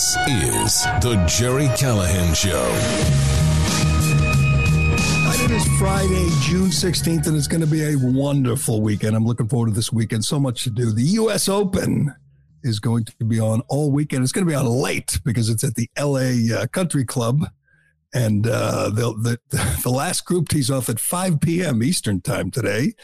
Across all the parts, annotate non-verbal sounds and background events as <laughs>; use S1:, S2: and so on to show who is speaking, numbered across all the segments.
S1: This is The Gerry Callahan Show.
S2: It is Friday, June 16th, and it's going to be a wonderful weekend. I'm looking forward to this weekend. So much to do. The U.S. Open is going to be on all weekend. It's going to be on late because it's at the LA uh, Country Club. And uh, the, the, <laughs> the last group tees off at 5 p.m. Eastern time today.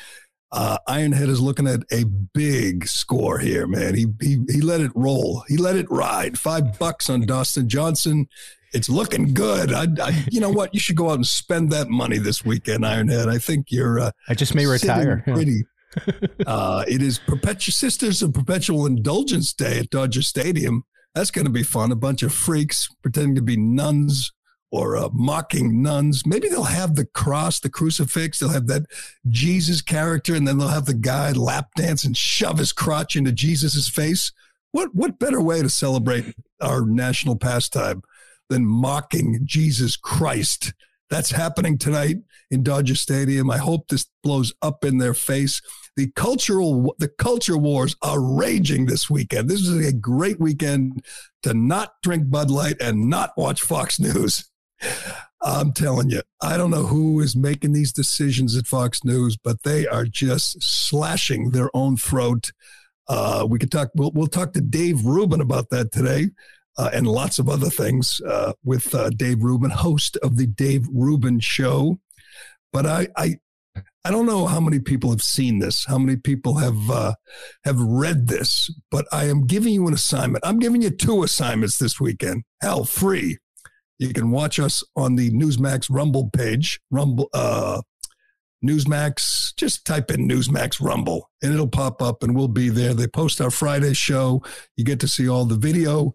S2: Uh, Ironhead is looking at a big score here, man. He, he he let it roll. He let it ride. Five bucks on Dustin Johnson. It's looking good. I, I, you know what? You should go out and spend that money this weekend, Ironhead. I think you're. Uh,
S3: I just may retire.
S2: Pretty. <laughs> uh, it is Perpetual Sisters of Perpetual Indulgence Day at Dodger Stadium. That's going to be fun. A bunch of freaks pretending to be nuns or uh, mocking nuns. Maybe they'll have the cross, the crucifix. They'll have that Jesus character, and then they'll have the guy lap dance and shove his crotch into Jesus's face. What what better way to celebrate our national pastime than mocking Jesus Christ? That's happening tonight in Dodger Stadium. I hope this blows up in their face. The cultural the culture wars are raging this weekend. This is a great weekend to not drink Bud Light and not watch Fox News. I'm telling you, I don't know who is making these decisions at Fox News, but they are just slashing their own throat. Uh, we could talk. We'll, we'll, talk to Dave Rubin about that today, uh, and lots of other things uh, with uh, Dave Rubin, host of the Dave Rubin Show. But I, I, I don't know how many people have seen this, how many people have uh, have read this. But I am giving you an assignment. I'm giving you two assignments this weekend. Hell, free you can watch us on the Newsmax Rumble page, Rumble, uh, Newsmax. Just type in Newsmax Rumble and it'll pop up and we'll be there. They post our Friday show. You get to see all the video.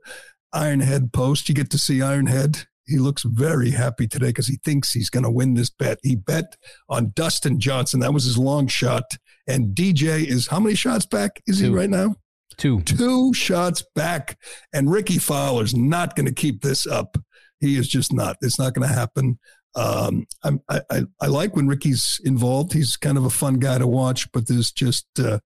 S2: Ironhead post. You get to see Ironhead. He looks very happy today because he thinks he's going to win this bet. He bet on Dustin Johnson. That was his long shot. And DJ is how many shots back is Two. he right now?
S3: Two.
S2: Two shots back. And Rickie Fowler's not going to keep this up. He is just not. It's not going to happen. Um, I, I, I like when Rickie's involved. He's kind of a fun guy to watch, but there's just uh,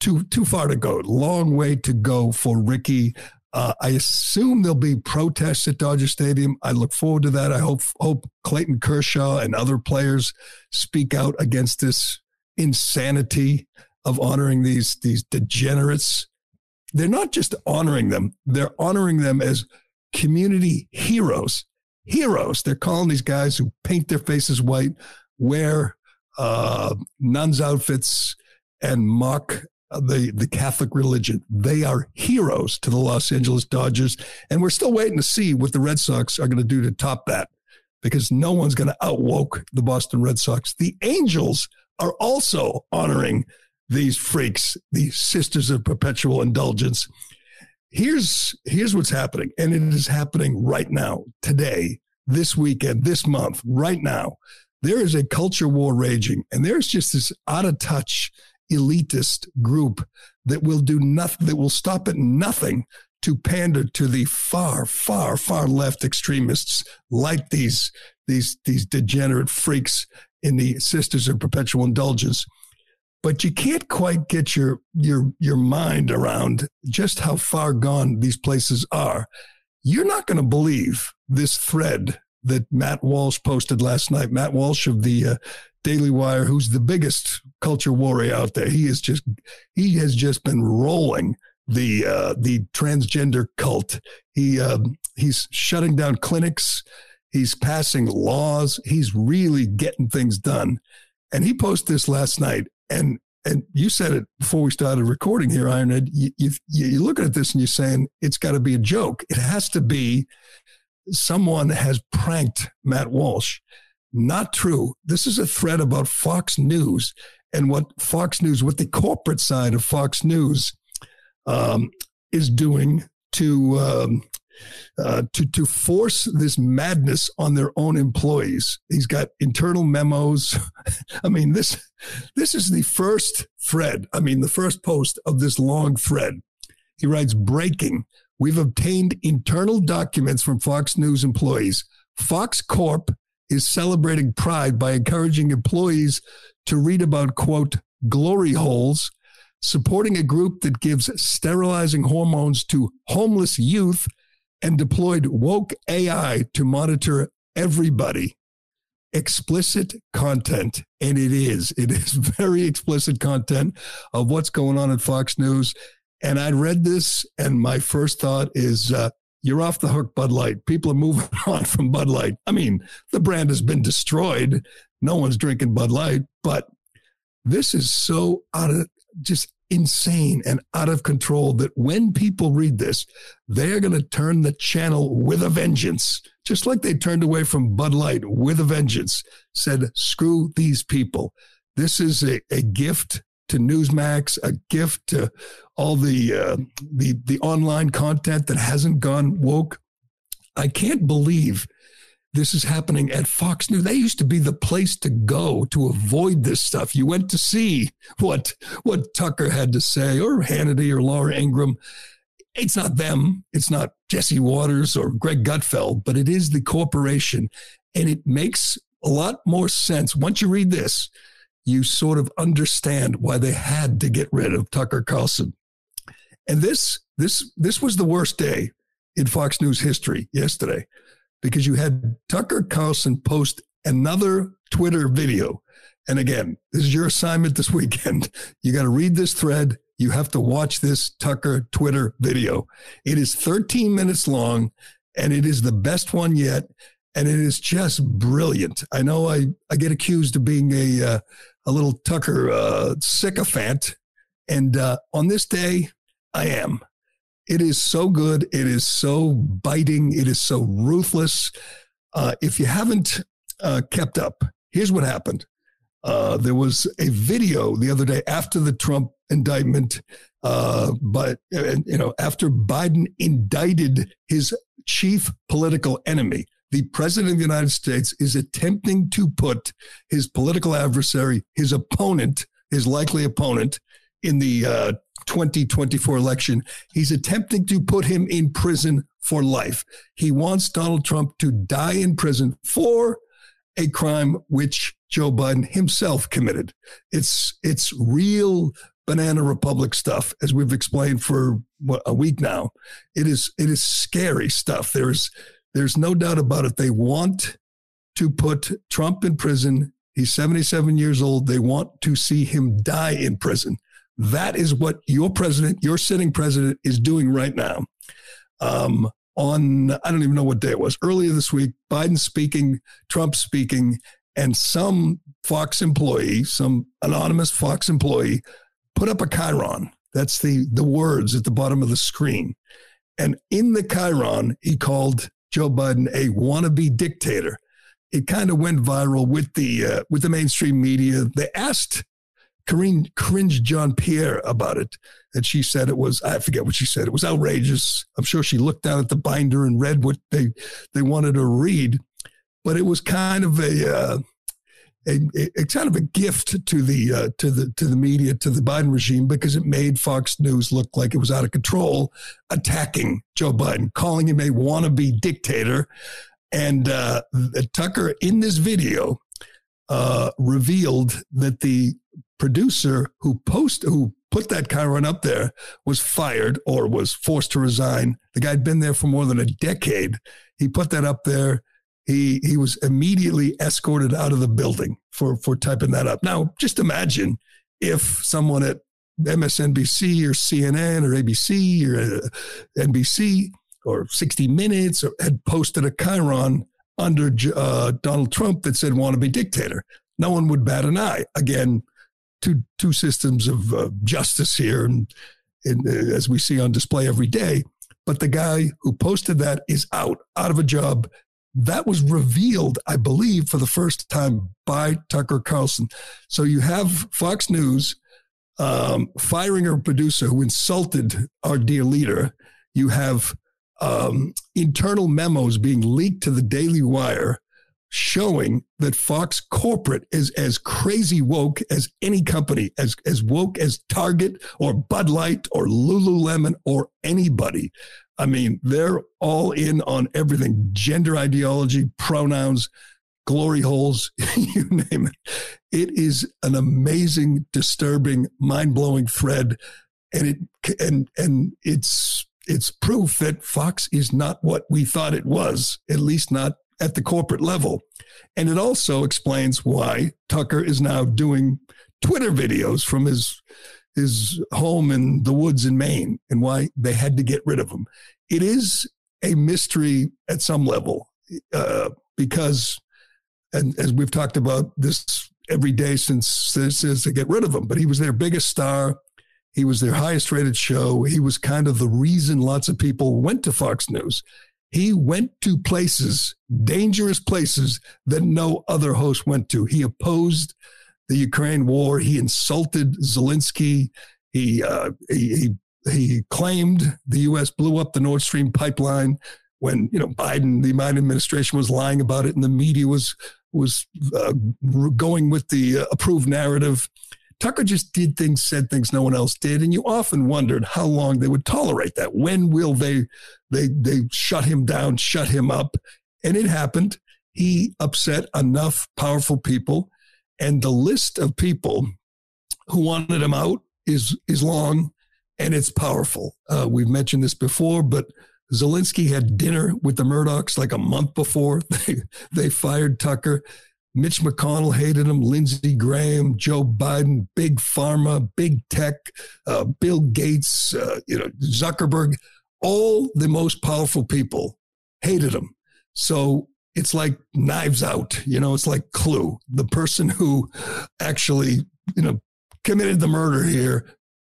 S2: too too far to go. Long way to go for Rickie. Uh, I assume there'll be protests at Dodger Stadium. I look forward to that. I hope hope Clayton Kershaw and other players speak out against this insanity of honoring these these degenerates. They're not just honoring them; they're honoring them as community heroes. Heroes. They're calling these guys who paint their faces white, wear uh, nuns' outfits, and mock the, the Catholic religion. They are heroes to the Los Angeles Dodgers. And we're still waiting to see what the Red Sox are going to do to top that because no one's going to outwoke the Boston Red Sox. The Angels are also honoring these freaks, these sisters of perpetual indulgence here's here's what's happening. And it is happening right now today this weekend this month right now. There is a culture war raging and there's just this out of touch elitist group that will do nothing that will stop at nothing to pander to the far far far left extremists like these these these degenerate freaks in the sisters of perpetual indulgence but you can't quite get your your your mind around just how far gone these places are. You're not going to believe this thread that Matt Walsh posted last night. Matt Walsh of the uh, Daily Wire, who's the biggest culture warrior out there. He is just he has just been rolling the uh, the transgender cult. He uh, he's shutting down clinics. He's passing laws. He's really getting things done. And he posted this last night and and you said it before we started recording here, Ironhead. You, you, you're looking at this and you're saying it's got to be a joke. It has to be someone has pranked Matt Walsh. Not true. This is a thread about Fox News and what Fox News, what the corporate side of Fox News um, is doing to um, uh, to to force this madness on their own employees. He's got internal memos. <laughs> I mean this this is the first thread. I mean the first post of this long thread. He writes breaking. We've obtained internal documents from Fox News employees. Fox Corp is celebrating pride by encouraging employees to read about quote glory holes supporting a group that gives sterilizing hormones to homeless youth and deployed woke AI to monitor everybody. Explicit content, and it is. It is <laughs> very explicit content of what's going on at Fox News. And I read this, and my first thought is, uh, you're off the hook, Bud Light. People are moving <laughs> on from Bud Light. I mean, the brand has been destroyed. No one's drinking Bud Light, but this is so out of just insane and out of control that when people read this, they're going to turn the channel with a vengeance, just like they turned away from Bud Light with a vengeance, said, screw these people. This is a, a gift to Newsmax, a gift to all the uh, the the online content that hasn't gone woke. I can't believe this is happening at Fox News. They used to be the place to go to avoid this stuff. You went to see what what Tucker had to say, or Hannity, or Laura Ingraham. It's not them. It's not Jesse Watters or Greg Gutfeld, but it is the corporation, and it makes a lot more sense once you read this you sort of understand why they had to get rid of Tucker Carlson. And this this this was the worst day in Fox News history yesterday because you had Tucker Carlson post another Twitter video. And again, this is your assignment this weekend. <laughs> You got to read this thread. You have to watch this Tucker Twitter video. It is 13 minutes long and it is the best one yet. And it is just brilliant. I know I, I get accused of being a, uh, a little Tucker uh, sycophant. And uh, on this day, I am. It is so good. It is so biting. It is so ruthless. Uh, if you haven't uh, kept up, here's what happened. Uh, there was a video the other day after the Trump indictment, uh, but you know after Biden indicted his chief political enemy, the president of the United States is attempting to put his political adversary, his opponent, his likely opponent in the uh, 2024 election, he's attempting to put him in prison for life. He wants Donald Trump to die in prison for a crime which Joe Biden himself committed. It's it's real banana republic stuff as we've explained for what, a week now. It is it is scary stuff. There's there's no doubt about it. They want to put Trump in prison. He's 77 years old. They want to see him die in prison. That is what your president, your sitting president, is doing right now. Um, on, I don't even know what day it was, earlier this week, Biden speaking, Trump speaking, and some Fox employee, some anonymous Fox employee, put up a chyron. That's the, the words at the bottom of the screen. And in the chyron, he called Joe Biden a wannabe dictator. It kind of went viral with the uh, with the mainstream media. They asked Karine cringed Jean Pierre about it, and she said it was I forget what she said. It was outrageous. I'm sure she looked down at the binder and read what they they wanted her to read, but it was kind of a uh, a, a, kind of a gift to the uh, to the to the media to the Biden regime because it made Fox News look like it was out of control, attacking Joe Biden, calling him a wannabe dictator, and uh, Tucker in this video uh, revealed that the producer who post who put that chyron up there was fired or was forced to resign. The guy had been there for more than a decade. He put that up there he he was immediately escorted out of the building for for typing that up. Now, just imagine if someone at MSNBC or CNN or ABC or uh, NBC or 60 Minutes or had posted a chyron under uh, Donald Trump that said "want to be dictator." No one would bat an eye. Again, two two systems of uh, justice here, and, and uh, as we see on display every day. But the guy who posted that is out, out of a job, that was revealed, I believe, for the first time by Tucker Carlson. So you have Fox News um, firing a producer who insulted our dear leader. You have um, internal memos being leaked to the Daily Wire showing that Fox corporate is as crazy woke as any company, as, as woke as Target or Bud Light or Lululemon or anybody. I mean, they're all in on everything gender ideology, pronouns, glory holes, <laughs> you name it. It is an amazing, disturbing, mind blowing thread. And it and and it's it's proof that Fox is not what we thought it was, at least not at the corporate level. And it also explains why Tucker is now doing Twitter videos from his his home in the woods in Maine and why they had to get rid of him. It is a mystery at some level uh, because, and as we've talked about this every day since since to get rid of him, but he was their biggest star. He was their highest rated show. He was kind of the reason lots of people went to Fox News. He went to places, dangerous places that no other host went to. He opposed the Ukraine war. He insulted Zelensky. He, uh, he, he, he claimed the U.S. blew up the Nord Stream pipeline when you know Biden, the Biden administration was lying about it, and the media was was uh, going with the uh, approved narrative. Tucker just did things, said things no one else did, and you often wondered how long they would tolerate that. When will they they they shut him down, shut him up? And it happened. He upset enough powerful people, and the list of people who wanted him out is is long and it's powerful. Uh, we've mentioned this before, but Zelensky had dinner with the Murdochs like a month before <laughs> they they fired Tucker. Mitch McConnell hated him, Lindsey Graham, Joe Biden, big pharma, big tech, uh, Bill Gates, uh, you know, Zuckerberg, all the most powerful people hated him. So it's like knives out, you know, it's like clue. The person who actually, you know, committed the murder here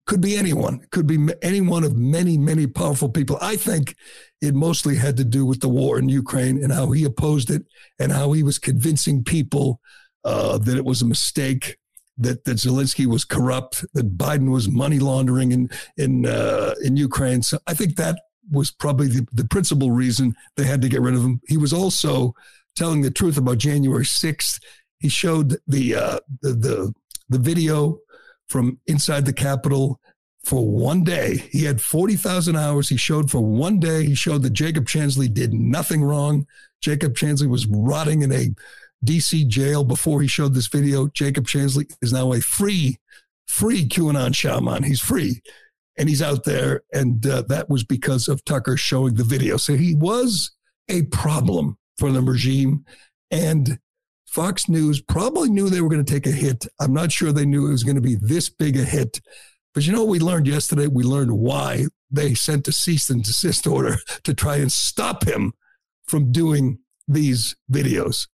S2: could be anyone, could be any one of many, many powerful people. I think it mostly had to do with the war in Ukraine and how he opposed it and how he was convincing people uh, that it was a mistake, that, that Zelensky was corrupt, that Biden was money laundering in in uh, in Ukraine. So I think that was probably the, the principal reason they had to get rid of him. He was also telling the truth about January sixth. He showed the uh, the, the the video from inside the Capitol for one day. He had 40,000 hours. He showed for one day. He showed that Jacob Chansley did nothing wrong. Jacob Chansley was rotting in a DC jail before he showed this video. Jacob Chansley is now a free, free QAnon shaman. He's free and he's out there. And uh, that was because of Tucker showing the video. So he was a problem for the regime. And Fox News probably knew they were going to take a hit. I'm not sure they knew it was going to be this big a hit. But you know what we learned yesterday? We learned why they sent a cease and desist order to try and stop him from doing these videos.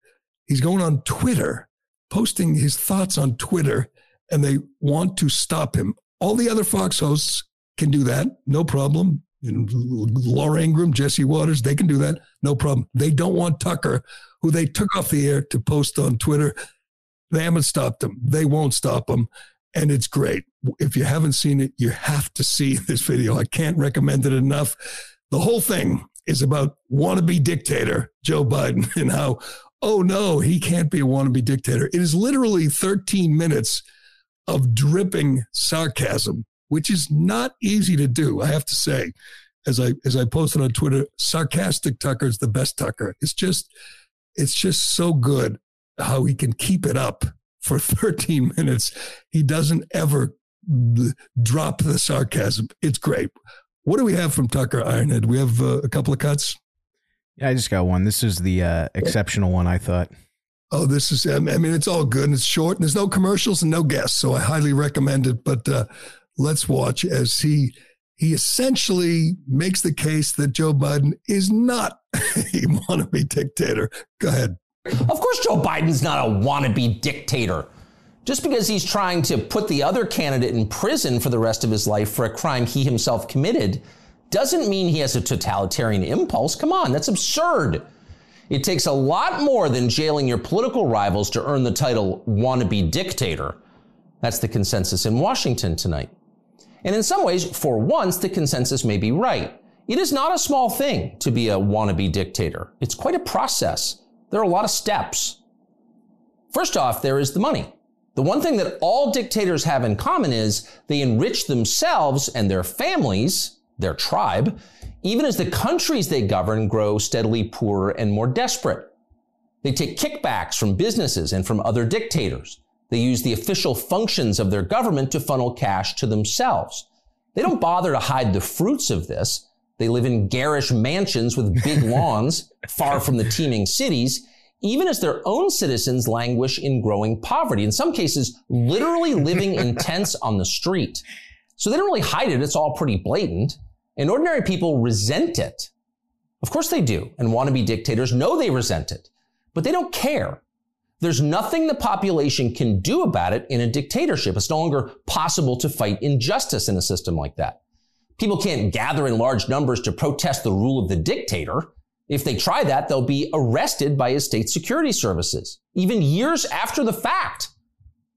S2: He's going on Twitter, posting his thoughts on Twitter, and they want to stop him. All the other Fox hosts can do that, no problem. Laura Ingraham, Jesse Watters, they can do that, no problem. They don't want Tucker, who they took off the air to post on Twitter. They haven't stopped them. They won't stop them. And it's great. If you haven't seen it, you have to see <laughs> this video. I can't recommend it enough. The whole thing is about wannabe dictator Joe Biden <laughs> and how, oh no, he can't be a wannabe dictator. It is literally 13 minutes of dripping sarcasm which is not easy to do. I have to say, as I as I posted on Twitter, sarcastic Tucker is the best Tucker. It's just it's just so good how he can keep it up for <laughs> 13 minutes. He doesn't ever drop the sarcasm. It's great. What do we have from Tucker Ironhead? We have uh, a couple of cuts.
S3: Yeah, I just got one. This is the uh, exceptional one. I thought.
S2: Oh, this is. I mean, it's all good and it's short. And there's no commercials and no guests, so I highly recommend it. But uh, let's watch as he he essentially makes the case that Joe Biden is not <laughs> a wannabe dictator. Go ahead.
S4: Of course, Joe Biden's not a wannabe dictator. Just because he's trying to put the other candidate in prison for the rest of his life for a crime he himself committed doesn't mean he has a totalitarian impulse. Come on, that's absurd. It takes a lot more than jailing your political rivals to earn the title wannabe dictator. That's the consensus in Washington tonight. And in some ways, for once, the consensus may be right. It is not a small thing to be a wannabe dictator. It's quite a process. There are a lot of steps. First off, there is the money. The one thing that all dictators have in common is they enrich themselves and their families, their tribe, even as the countries they govern grow steadily poorer and more desperate. They take kickbacks from businesses and from other dictators. They use the official functions of their government to funnel cash to themselves. They don't bother to hide the fruits of this. They live in garish mansions with big <laughs> lawns, far from the teeming cities, even as their own citizens languish in growing poverty. In some cases, literally living in <laughs> tents on the street. So they don't really hide it. It's all pretty blatant. And ordinary people resent it. Of course they do. And wannabe dictators know they resent it, but they don't care. There's nothing the population can do about it in a dictatorship. It's no longer possible to fight injustice in a system like that. People can't gather in large numbers to protest the rule of the dictator. If they try that, they'll be arrested by his state security services, even years after the fact.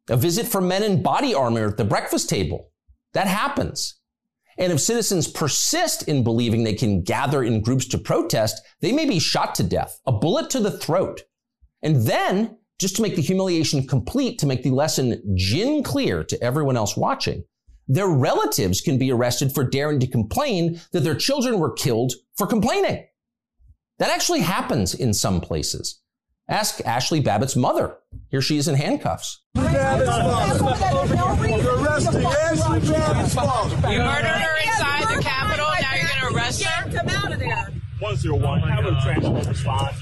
S4: A visit from men in body armor at the breakfast table. That happens. And if citizens persist in believing they can gather in groups to protest, they may be shot to death, a bullet to the throat. And then, just to make the humiliation complete, to make the lesson gin clear to everyone else watching, their relatives can be arrested for daring to complain that their children were killed for complaining. That actually happens in some places. Ask Ashley Babbitt's mother. Here she is in handcuffs.
S5: You murdered her inside the Capitol, now you're going to arrest her?
S6: Come out of there.
S7: 101, have a transport response.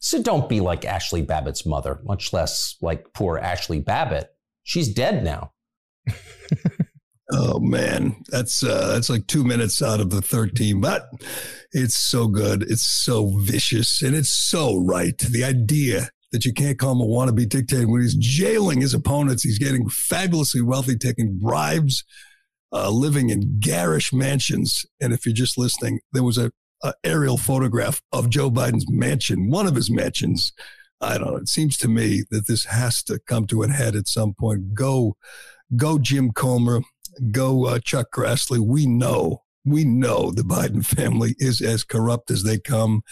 S4: So don't be like Ashley Babbitt's mother, much less like poor Ashley Babbitt. She's dead now. <laughs>
S2: Oh man, that's uh, that's like two minutes out of the thirteen, but it's so good. It's so vicious, and it's so right. The idea that you can't call him a wannabe dictator when he's jailing his opponents, he's getting fabulously wealthy, taking bribes, uh, living in garish mansions. And if you're just listening, there was a, a aerial photograph of Joe Biden's mansion, one of his mansions. I don't know. It seems to me that this has to come to a head at some point. Go, go, Jim Comer go uh, Chuck Grassley. We know, we know the Biden family is as corrupt as they come.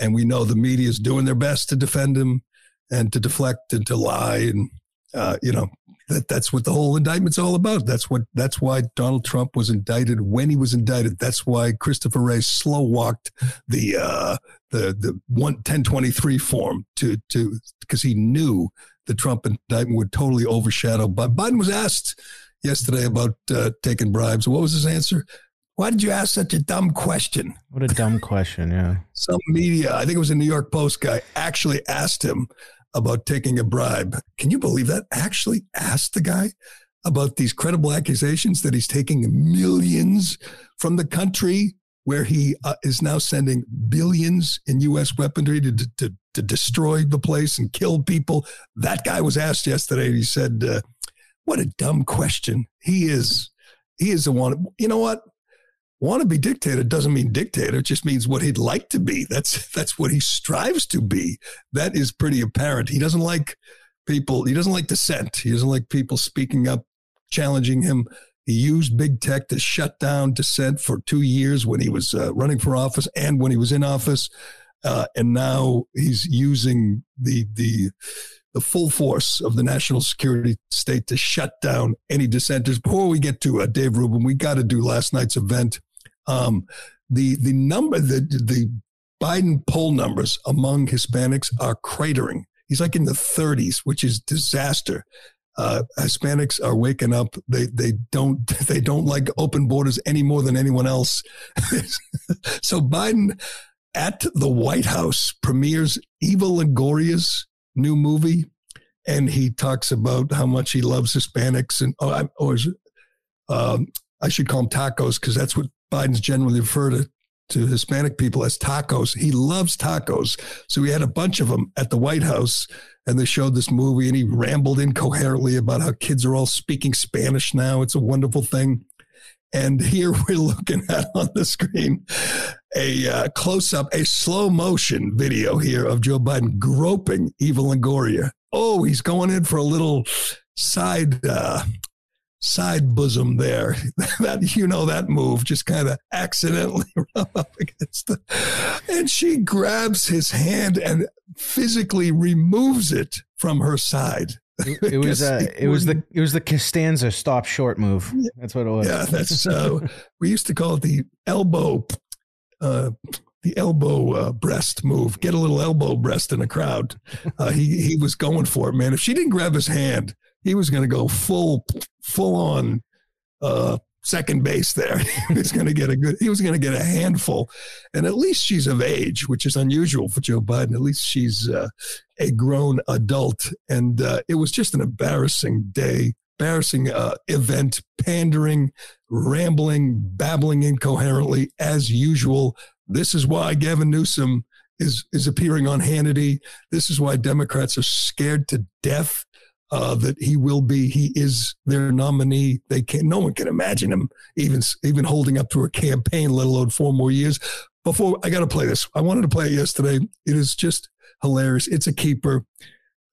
S2: And we know the media is doing their best to defend him and to deflect and to lie. And, uh, you know, that that's what the whole indictment's all about. That's what, that's why Donald Trump was indicted when he was indicted. That's why Christopher Wray slow walked the, uh, the, the one, 1023 form to, to, because he knew the Trump indictment would totally overshadow. But Biden was asked, yesterday about uh, taking bribes. What was his answer? Why did you ask such a dumb question?
S3: What a dumb question, yeah.
S2: Some media, I think it was a New York Post guy, actually asked him about taking a bribe. Can you believe that? Actually asked the guy about these credible accusations that he's taking millions from the country where he uh, is now sending billions in U.S. weaponry to, to, to destroy the place and kill people. That guy was asked yesterday. He said, uh, what a dumb question. He is, he is the one. You know what? Want to be dictator doesn't mean dictator. It just means what he'd like to be. That's that's what he strives to be. That is pretty apparent. He doesn't like people. He doesn't like dissent. He doesn't like people speaking up, challenging him. He used big tech to shut down dissent for two years when he was uh, running for office and when he was in office, uh, and now he's using the the the full force of the national security state to shut down any dissenters. Before we get to uh, Dave Rubin, we got to do last night's event. Um, the the number the the Biden poll numbers among Hispanics are cratering. He's like in the 30s, which is disaster. Uh, Hispanics are waking up. They they don't <laughs> they don't like open borders any more than anyone else. <laughs> so Biden at the White House premieres Eva Longoria's new movie, and he talks about how much he loves Hispanics and oh, or um, I should call them tacos because that's what Biden's generally refer to to Hispanic people as tacos. He loves tacos, so he had a bunch of them at the White House, and they showed this movie, and he rambled incoherently about how kids are all speaking Spanish now. It's a wonderful thing. And here <laughs> we're looking at on the screen a uh, close up, a slow motion video here of Joe Biden groping Eva Longoria. Oh, he's going in for a little side uh, side bosom there. <laughs> that you know that move, just kind of accidentally <laughs> rub up against the, and she grabs his hand and physically removes it from her side.
S3: It, <laughs> it was uh, it was the it was the Costanza stop short move. That's what it was.
S2: Yeah, that's uh, we used to call it the elbow uh, the elbow uh, breast move. Get a little elbow breast in a crowd. Uh, he he was going for it, man. If she didn't grab his hand, he was going to go full full on uh, second base there. <laughs> he was going to get a good. He was going to get a handful, and at least she's of age, which is unusual for Joe Biden. At least she's uh, a grown adult, and uh, it was just an embarrassing day. Embarrassing uh, event, pandering, rambling, babbling incoherently as usual. This is why Gavin Newsom is is appearing on Hannity. This is why Democrats are scared to death uh, that he will be. He is their nominee. They can. No one can imagine him even even holding up to a campaign, let alone four more years. Before I got to play this. I wanted to play it yesterday. It is just hilarious. It's a keeper.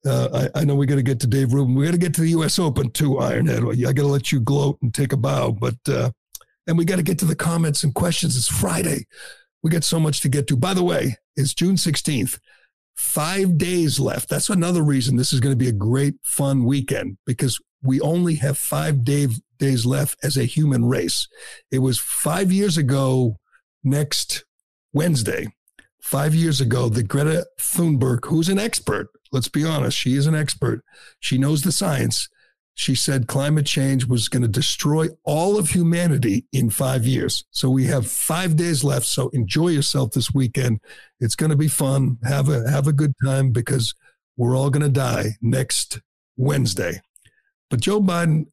S2: Uh, I, I, know we got to get to Dave Rubin. We got to get to the U.S. Open too, Ironhead. I got to let you gloat and take a bow, but uh, and we got to get to the comments and questions. It's Friday. We got so much to get to. By the way, it's June 16th. Five days left. That's another reason this is going to be a great, fun weekend because we only have five day, days left as a human race. It was five years ago, next Wednesday, five years ago, that Greta Thunberg, who's an expert, let's be honest, she is an expert, she knows the science she said climate change was going to destroy all of humanity in five years. So we have five days left. So enjoy yourself this weekend. It's going to be fun. Have a have a good time because we're all going to die next Wednesday. But Joe Biden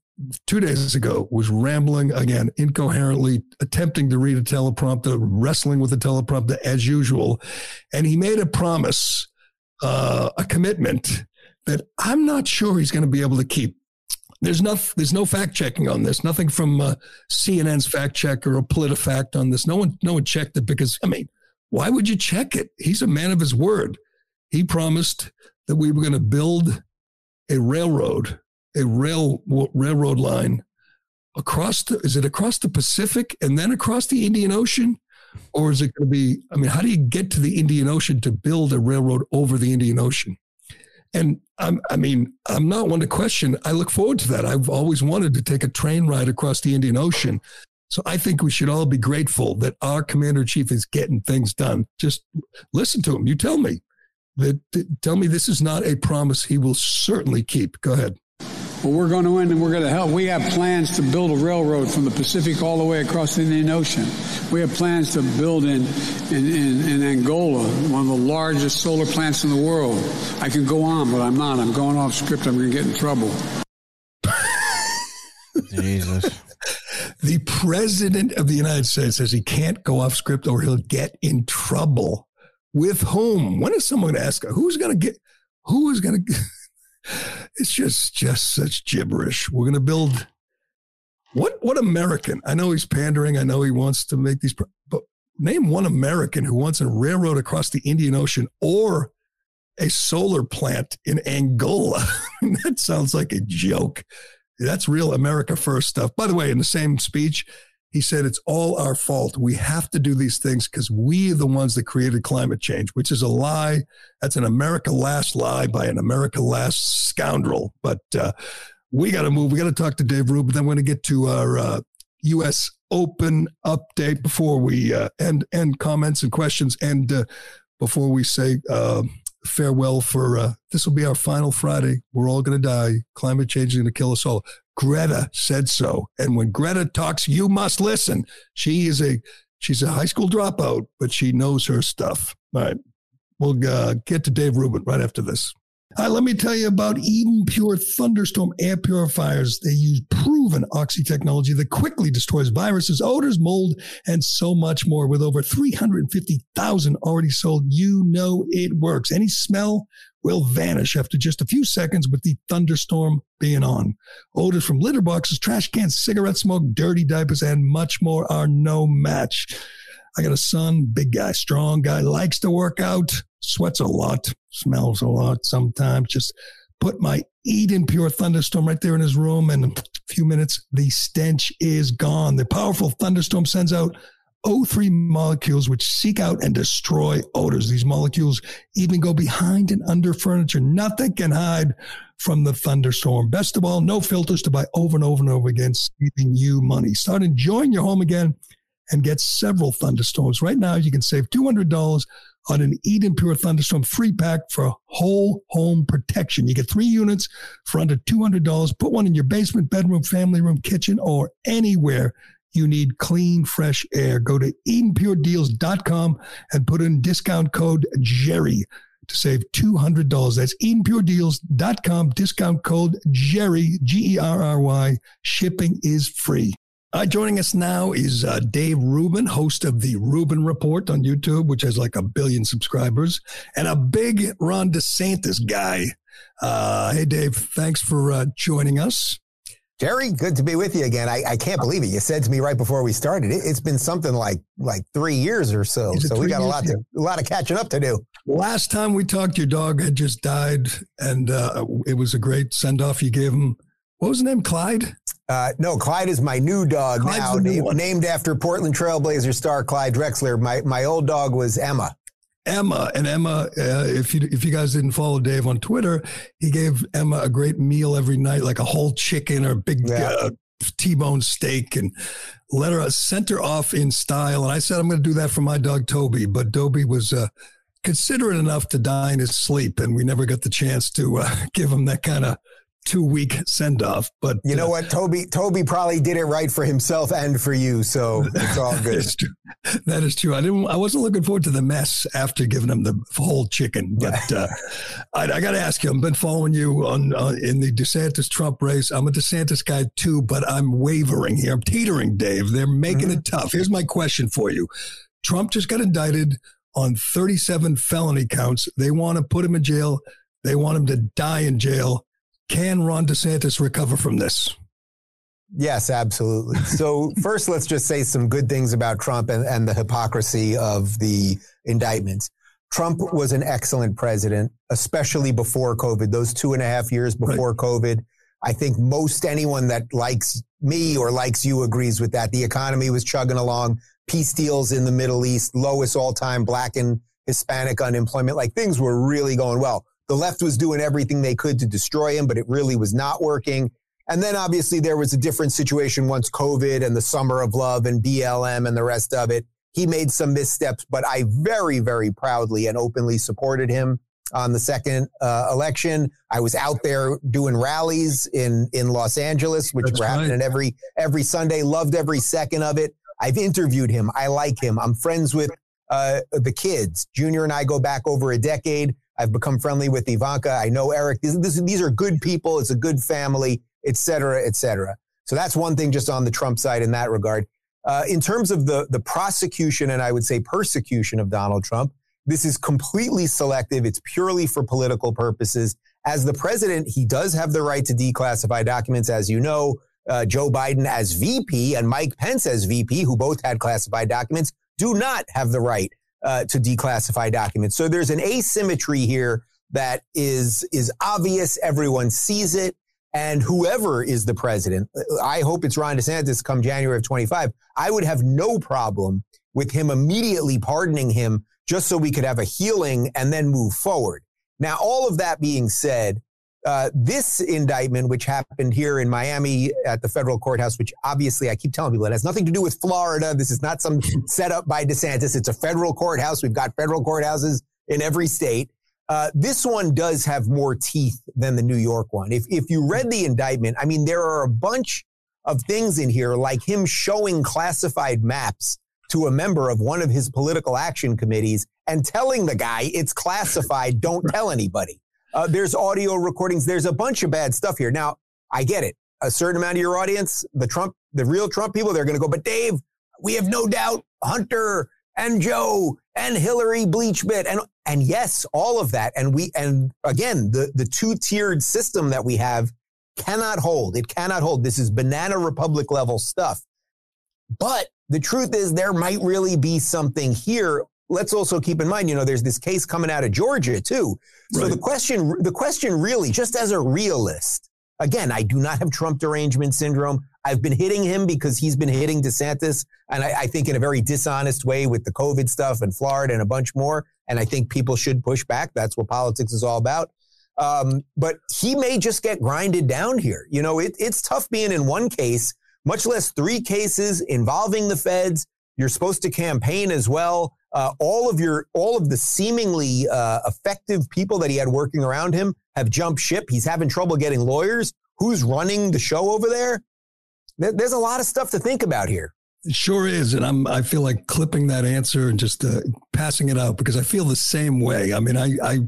S2: two days ago was rambling again, incoherently, attempting to read a teleprompter, wrestling with the teleprompter as usual, and he made a promise, uh, a commitment that I'm not sure he's going to be able to keep. There's no there's no fact checking on this. Nothing from uh, CNN's fact checker or PolitiFact on this. No one no one checked it because I mean, why would you check it? He's a man of his word. He promised that we were going to build a railroad, a rail railroad line across the is it across the Pacific and then across the Indian Ocean? Or is it going to be? I mean, how do you get to the Indian Ocean to build a railroad over the Indian Ocean? And I'm, I mean, I'm not one to question. I look forward to that. I've always wanted to take a train ride across the Indian Ocean. So I think we should all be grateful that our commander in chief is getting things done. Just listen to him. You tell me that, tell me this is not a promise he will certainly keep. Go ahead.
S6: Well, we're going to win and we're going to help. We have plans to build a railroad from the Pacific all the way across the Indian Ocean. We have plans to build in, in, in, in Angola, one of the largest solar plants in the world. I can go on, but I'm not. I'm going off script. I'm going to get in trouble.
S3: Jesus. <laughs>
S2: The president of the United States says he can't go off script or he'll get in trouble. With whom? When is someone going to ask who's going to get, who is going to it's just just such gibberish. We're going to build what what American? I know he's pandering. I know he wants to make these, but name one American who wants a railroad across the Indian Ocean or a solar plant in Angola. <laughs> that sounds like a joke. That's real America first stuff. By the way, in the same speech, he said it's all our fault. We have to do these things because we are the ones that created climate change, which is a lie. That's an America last lie by an America last scoundrel. But uh, we got to move. We got to talk to Dave Rubin. Then we're going to get to our uh, U.S. Open update before we uh, end end comments and questions, and uh, before we say uh, farewell for uh, this will be our final Friday. We're all going to die. Climate change is going to kill us all. Greta said so. And when Greta talks, you must listen. She is a she's a high school dropout, but she knows her stuff. All right. We'll uh, get to Dave Rubin right after this. Hi, let me tell you about Eden Pure Thunderstorm air purifiers. They use proven oxy technology that quickly destroys viruses, odors, mold, and so much more. With over 350,000 already sold, you know it works. Any smell will vanish after just a few seconds with the thunderstorm being on. Odors from litter boxes, trash cans, cigarette smoke, dirty diapers, and much more are no match. I got a son, big guy, strong guy, likes to work out, sweats a lot, smells a lot sometimes. Just put my Eden Pure Thunderstorm right there in his room, and in a few minutes, the stench is gone. The powerful thunderstorm sends out O3 molecules which seek out and destroy odors. These molecules even go behind and under furniture. Nothing can hide from the thunderstorm. Best of all, no filters to buy over and over and over again, saving you money. Start enjoying your home again and get several thunderstorms. Right now, you can save $200 on an Eden Pure Thunderstorm free pack for whole home protection. You get three units for under $200. Put one in your basement, bedroom, family room, kitchen, or anywhere you need clean, fresh air. Go to EdenPureDeals.com and put in discount code Gerry to save $200. That's EdenPureDeals.com, discount code Gerry, G E R R Y. Shipping is free. Uh, joining us now is uh, Dave Rubin, host of the Rubin Report on YouTube, which has like a billion subscribers, and a big Ron DeSantis guy. Uh, hey, Dave, thanks for uh, joining us.
S8: Gerry, good to be with you again. I, I can't believe it. You said to me right before we started, it, has been something like like three years or so. So we got a lot to a lot of catching up to do.
S2: Last time we talked, your dog had just died, and uh, it was a great send off you gave him. What was the name? Clyde.
S8: Uh, no, Clyde is my new dog Clyde's now, named, named after Portland Trailblazer star Clyde Drexler. My my old dog was Emma.
S2: Emma and Emma, uh, if you if you guys didn't follow Dave on Twitter, he gave Emma a great meal every night, like a whole chicken or a big yeah. uh, T-bone steak, and let her sent her off in style. And I said I'm going to do that for my dog Toby, but Toby was uh, considerate enough to die in his sleep, and we never got the chance to uh, <laughs> give him that kind of two week send off. But
S8: you know uh, what, Toby, Toby probably did it right for himself and for you, so <laughs> it's all good.
S2: that, is true. that is true. I didn't. I wasn't looking forward to the mess after giving him the whole chicken. But uh, I, I got to ask you. I've been following you on uh, in the DeSantis Trump race. I'm a DeSantis guy too, but I'm wavering here. I'm teetering, Dave. They're making mm-hmm. it tough. Here's my question for you: Trump just got indicted on 37 felony counts. They want to put him in jail. They want him to die in jail. Can Ron DeSantis recover from this?
S8: Yes, absolutely. So, <laughs> first, let's just say some good things about Trump and, and the hypocrisy of the indictments. Trump was an excellent president, especially before COVID, those two and a half years before right. COVID. I think most anyone that likes me or likes you agrees with that. The economy was chugging along, peace deals in the Middle East, lowest all time black and Hispanic unemployment. Like things were really going well. The left was doing everything they could to destroy him, but it really was not working. And then obviously there was a different situation once COVID and the summer of love and BLM and the rest of it. He made some missteps, but I very, very proudly and openly supported him on the second uh, election. I was out there doing rallies in in Los Angeles, which That's were happening right. every every Sunday. Loved every second of it. I've interviewed him. I like him. I'm friends with uh, the kids. Junior and I go back over a decade. I've become friendly with Ivanka. I know Eric. These, this, these are good people. It's a good family, et cetera, et cetera. So that's one thing just on the Trump side in that regard. Uh, in terms of the, the prosecution and I would say persecution of Donald Trump, this is completely selective. It's purely for political purposes. As the president, he does have the right to declassify documents, as you know. Uh, Joe Biden as VP and Mike Pence as VP, who both had classified documents, do not have the right uh, to declassify documents. So there's an asymmetry here that is is obvious. Everyone sees it. And whoever is the president, I hope it's Ron DeSantis come January of 25. I would have no problem with him immediately pardoning him just so we could have a healing and then move forward. Now, all of that being said, uh, this indictment, which happened here in Miami at the federal courthouse, which obviously I keep telling people it has nothing to do with Florida. This is not some <laughs> setup by DeSantis. It's a federal courthouse. We've got federal courthouses in every state. Uh, this one does have more teeth than the New York one. If if you read the indictment, I mean, there are a bunch of things in here, like him showing classified maps to a member of one of his political action committees and telling the guy it's classified, don't <laughs> tell anybody. Uh, there's audio recordings. There's a bunch of bad stuff here. Now, I get it. A certain amount of your audience, the Trump, the real Trump people, they're going to go, but Dave, we have no doubt Hunter and Joe and Hillary BleachBit and and yes, all of that. And we and again, the the two tiered system that we have cannot hold. It cannot hold. This is banana republic level stuff. But the truth is, there might really be something here let's also keep in mind, you know, there's this case coming out of Georgia too. So right. the question, the question really, just as a realist, again, I do not have Trump derangement syndrome. I've been hitting him because he's been hitting DeSantis, and I, I, think in a very dishonest way with the COVID stuff and Florida and a bunch more. And I think people should push back. That's what politics is all about. Um, but he may just get grinded down here. You know, it, it's tough being in one case, much less three cases involving the feds. You're supposed to campaign as well. Uh, all of your, all of the seemingly uh, effective people that he had working around him have jumped ship. He's having trouble getting lawyers. Who's running the show over there? there there's a lot of stuff to think about here.
S2: It sure is, and I'm. I feel like clipping that answer and just uh, passing it out because I feel the same way. I mean, I, I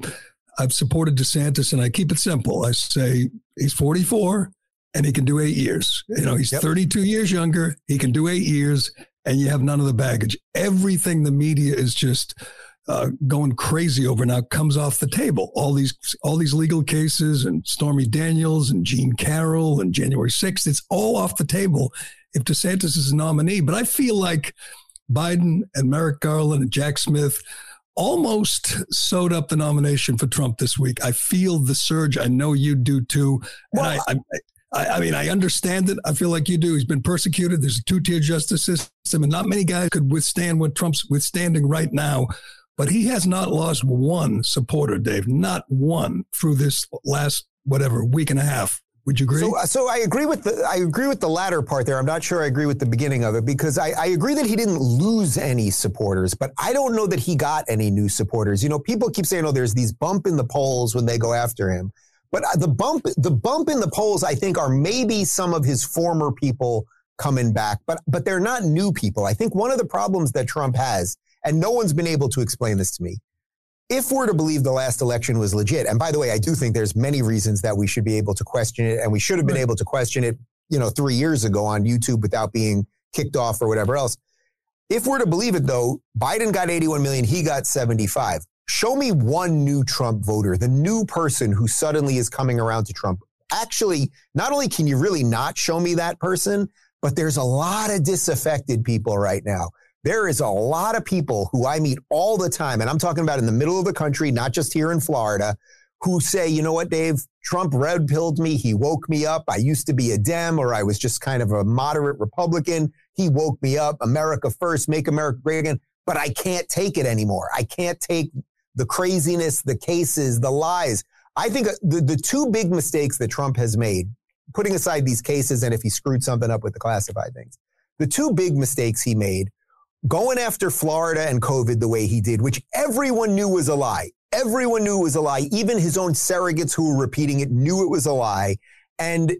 S2: I've supported DeSantis, and I keep it simple. I say he's 44 and he can do eight years. You know, he's yep. 32 years younger. He can do eight years, and you have none of the baggage. Everything the media is just uh, going crazy over now comes off the table. All these all these legal cases and Stormy Daniels and Jean Carroll and January 6th. It's all off the table if DeSantis is a nominee. But I feel like Biden and Merrick Garland and Jack Smith almost sewed up the nomination for Trump this week. I feel the surge. I know you do too. And well, I, I, I, mean, I understand it. I feel like you do. He's been persecuted. There's a two tier justice system, and not many guys could withstand what Trump's withstanding right now. But he has not lost one supporter, Dave, not one through this last, whatever, week and a half. Would you agree?
S8: So, uh, so I agree with the I agree with the latter part there. I'm not sure I agree with the beginning of it because I, I agree that he didn't lose any supporters, but I don't know that he got any new supporters. You know, people keep saying, "Oh, there's these bump in the polls when they go after him," but uh, the bump the bump in the polls, I think, are maybe some of his former people coming back, but but they're not new people. I think one of the problems that Trump has, and no one's been able to explain this to me, if we're to believe the last election was legit, and by the way, I do think there's many reasons that we should be able to question it, and we should have been able to question it, you know, three years ago on YouTube without being kicked off or whatever else. If we're to believe it, though, Biden got 81 million, he got 75. Show me one new Trump voter, the new person who suddenly is coming around to Trump. Actually, not only can you really not show me that person, but there's a lot of disaffected people right now. There is a lot of people who I meet all the time, and I'm talking about in the middle of the country, not just here in Florida, who say, you know what, Dave, Trump red pilled me. He woke me up. I used to be a Dem or I was just kind of a moderate Republican. He woke me up. America first, make America great again. But I can't take it anymore. I can't take the craziness, the cases, the lies. I think uh, the, the two big mistakes that Trump has made, putting aside these cases and if he screwed something up with the classified things, the two big mistakes he made going after Florida and COVID the way he did, which everyone knew was a lie. Everyone knew it was a lie. Even his own surrogates who were repeating it knew it was a lie. And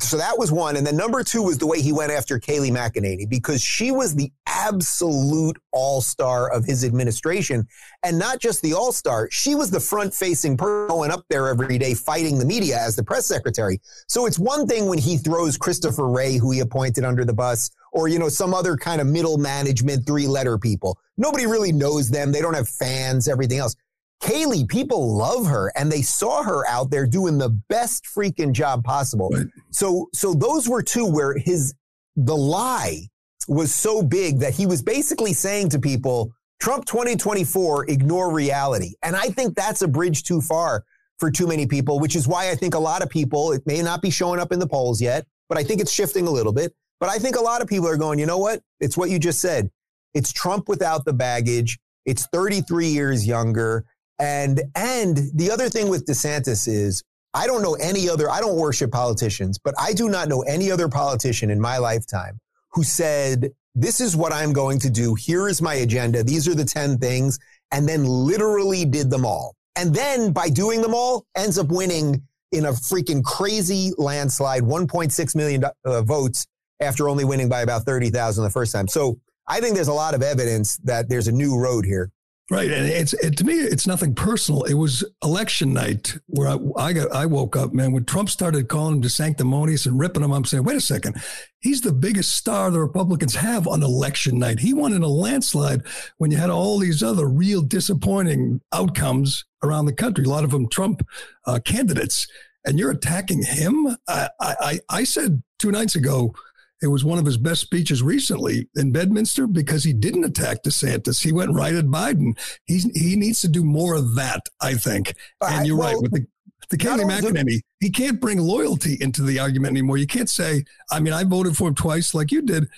S8: so that was one. And then number two was the way he went after Kayleigh McEnany because she was the absolute all star of his administration. And not just the all star, she was the front facing person going up there every day fighting the media as the press secretary. So it's one thing when he throws Christopher Wray, who he appointed under the bus, or, you know, some other kind of middle management, three letter people. Nobody really knows them. They don't have fans, everything else. Kayleigh, people love her and they saw her out there doing the best freaking job possible. Right. So, so those were two where his, the lie was so big that he was basically saying to people, Trump 2024, ignore reality. And I think that's a bridge too far for too many people, which is why I think a lot of people, it may not be showing up in the polls yet, but I think it's shifting a little bit. But I think a lot of people are going, you know what? It's what you just said. It's Trump without the baggage. It's 33 years younger. And and the other thing with DeSantis is I don't know any other I don't worship politicians, but I do not know any other politician in my lifetime who said, "This is what I'm going to do. Here is my agenda. These are the 10 things." And then literally did them all. And then by doing them all ends up winning in a freaking crazy landslide, 1.6 million uh, votes after only winning by about 30,000 the first time. So I think there's a lot of evidence that there's a new road here.
S2: Right, and it's it, to me, it's nothing personal. It was election night where I, I got I woke up, man. When Trump started calling him DeSanctimonious and ripping him, I'm saying, wait a second, he's the biggest star the Republicans have on election night. He won in a landslide when you had all these other real disappointing outcomes around the country. A lot of them Trump uh, candidates, and you're attacking him. I, I I said two nights ago it was one of his best speeches recently in Bedminster because he didn't attack DeSantis. He went right at Biden. He's, he needs to do more of that, I think. And you're well, right with the the Kayleigh McEnany, he can't bring loyalty into the argument anymore. You can't say, I mean, I voted for him twice like you did.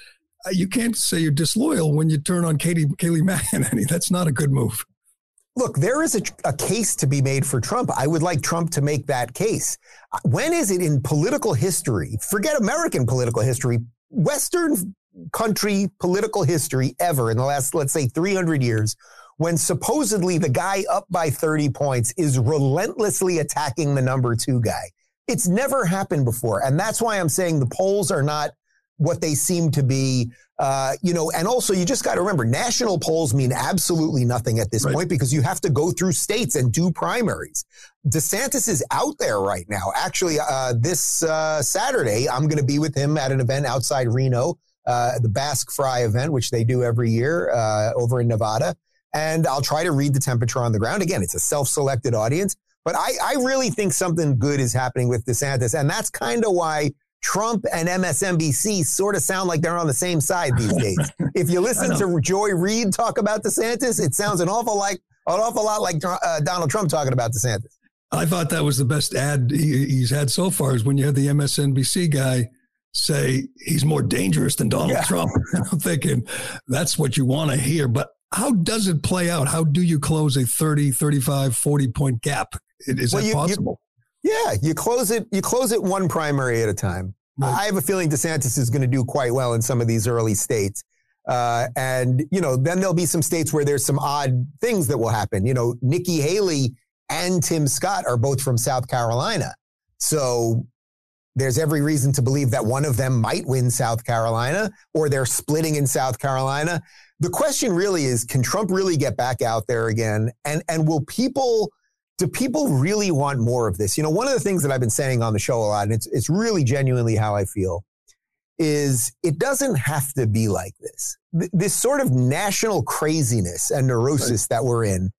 S2: Uh, you can't say you're disloyal when you turn on Katie, Kayleigh McEnany. <laughs> That's not a good move.
S8: Look, there is a, a, case to be made for Trump. I would like Trump to make that case. When is it in political history, forget American political history, Western country political history ever in the last, let's say, 300 years when supposedly the guy up by 30 points is relentlessly attacking the number two guy. It's never happened before. And that's why I'm saying the polls are not what they seem to be. Uh, you know, and also you just got to remember national polls mean absolutely nothing at this right. point because you have to go through states and do primaries. DeSantis is out there right now. Actually, uh, this uh, Saturday, I'm going to be with him at an event outside Reno, uh, the Basque Fry event, which they do every year uh, over in Nevada. And I'll try to read the temperature on the ground. Again, it's a self-selected audience, but I, I really think something good is happening with DeSantis. And that's kind of why Trump and MSNBC sort of sound like they're on the same side these days. <laughs> if you listen to Joy Reid talk about DeSantis, it sounds an awful like an awful lot like uh, Donald Trump talking about DeSantis.
S2: I thought that was the best ad he, he's had so far is when you had the MSNBC guy say he's more dangerous than Donald yeah. Trump. <laughs> I'm thinking that's what you want to hear. But how does it play out? How do you close a 30, 35, 40 point gap? Is well, that you, possible?
S8: Yeah, you close it. You close it one primary at a time. Right. I have a feeling DeSantis is going to do quite well in some of these early states. Uh, and, you know, then there'll be some states where there's some odd things that will happen. You know, Nikki Haley and Tim Scott are both from South Carolina. So there's every reason to believe that one of them might win South Carolina or they're splitting in South Carolina. The question really is, can Trump really get back out there again? And, and will people, do people really want more of this? You know, one of the things that I've been saying on the show a lot, and it's, it's really genuinely how I feel, is it doesn't have to be like this. This sort of national craziness and neurosis right. that we're in,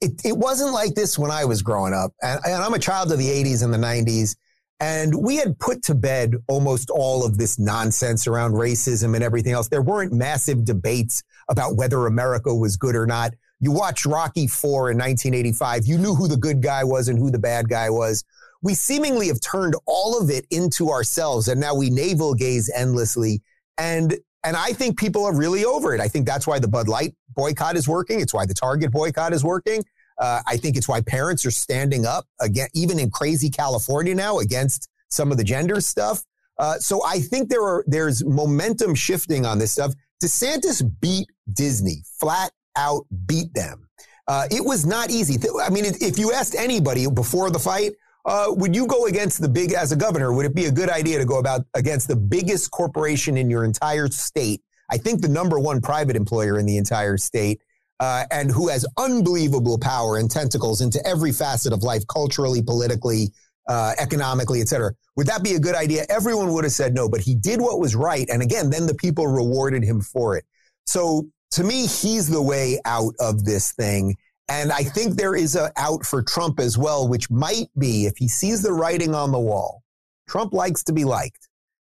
S8: it, it wasn't like this when I was growing up. And, and I'm a child of the 80s and the 90s. And we had put to bed almost all of this nonsense around racism and everything else. There weren't massive debates about whether America was good or not. You watched Rocky Four in 1985. You knew who the good guy was and who the bad guy was. We seemingly have turned all of it into ourselves and now we navel gaze endlessly. And and I think people are really over it. I think that's why the Bud Light boycott is working. It's why the Target boycott is working. Uh, I think it's why parents are standing up again, even in crazy California now against some of the gender stuff. Uh, so I think there are there's momentum shifting on this stuff. DeSantis beat Disney, flat out beat them. Uh, it was not easy. I mean, if you asked anybody before the fight, uh, would you go against the big as a governor? Would it be a good idea to go about against the biggest corporation in your entire state? I think the number one private employer in the entire state uh, and who has unbelievable power and tentacles into every facet of life, culturally, politically, uh, economically, et cetera. Would that be a good idea? Everyone would have said no, but he did what was right. And again, then the people rewarded him for it. So to me, he's the way out of this thing. And I think there is a out for Trump as well, which might be if he sees the writing on the wall. Trump likes to be liked.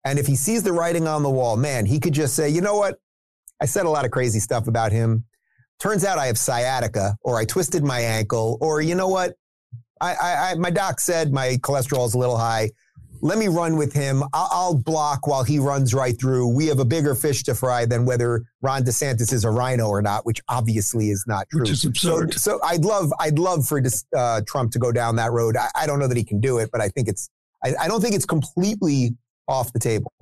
S8: And if he sees the writing on the wall, man, he could just say, you know what? I said a lot of crazy stuff about him. Turns out I have sciatica or I twisted my ankle or you know what? I, I, I my doc said my cholesterol is a little high. Let me run with him. I'll, I'll, block while he runs right through. We have a bigger fish to fry than whether Ron DeSantis is a rhino or not, which obviously is not true.
S2: Which is absurd.
S8: So, so I'd love, I'd love for uh, Trump to go down that road. I, I, don't know that he can do it, but I think it's, I, I don't think it's completely off the table.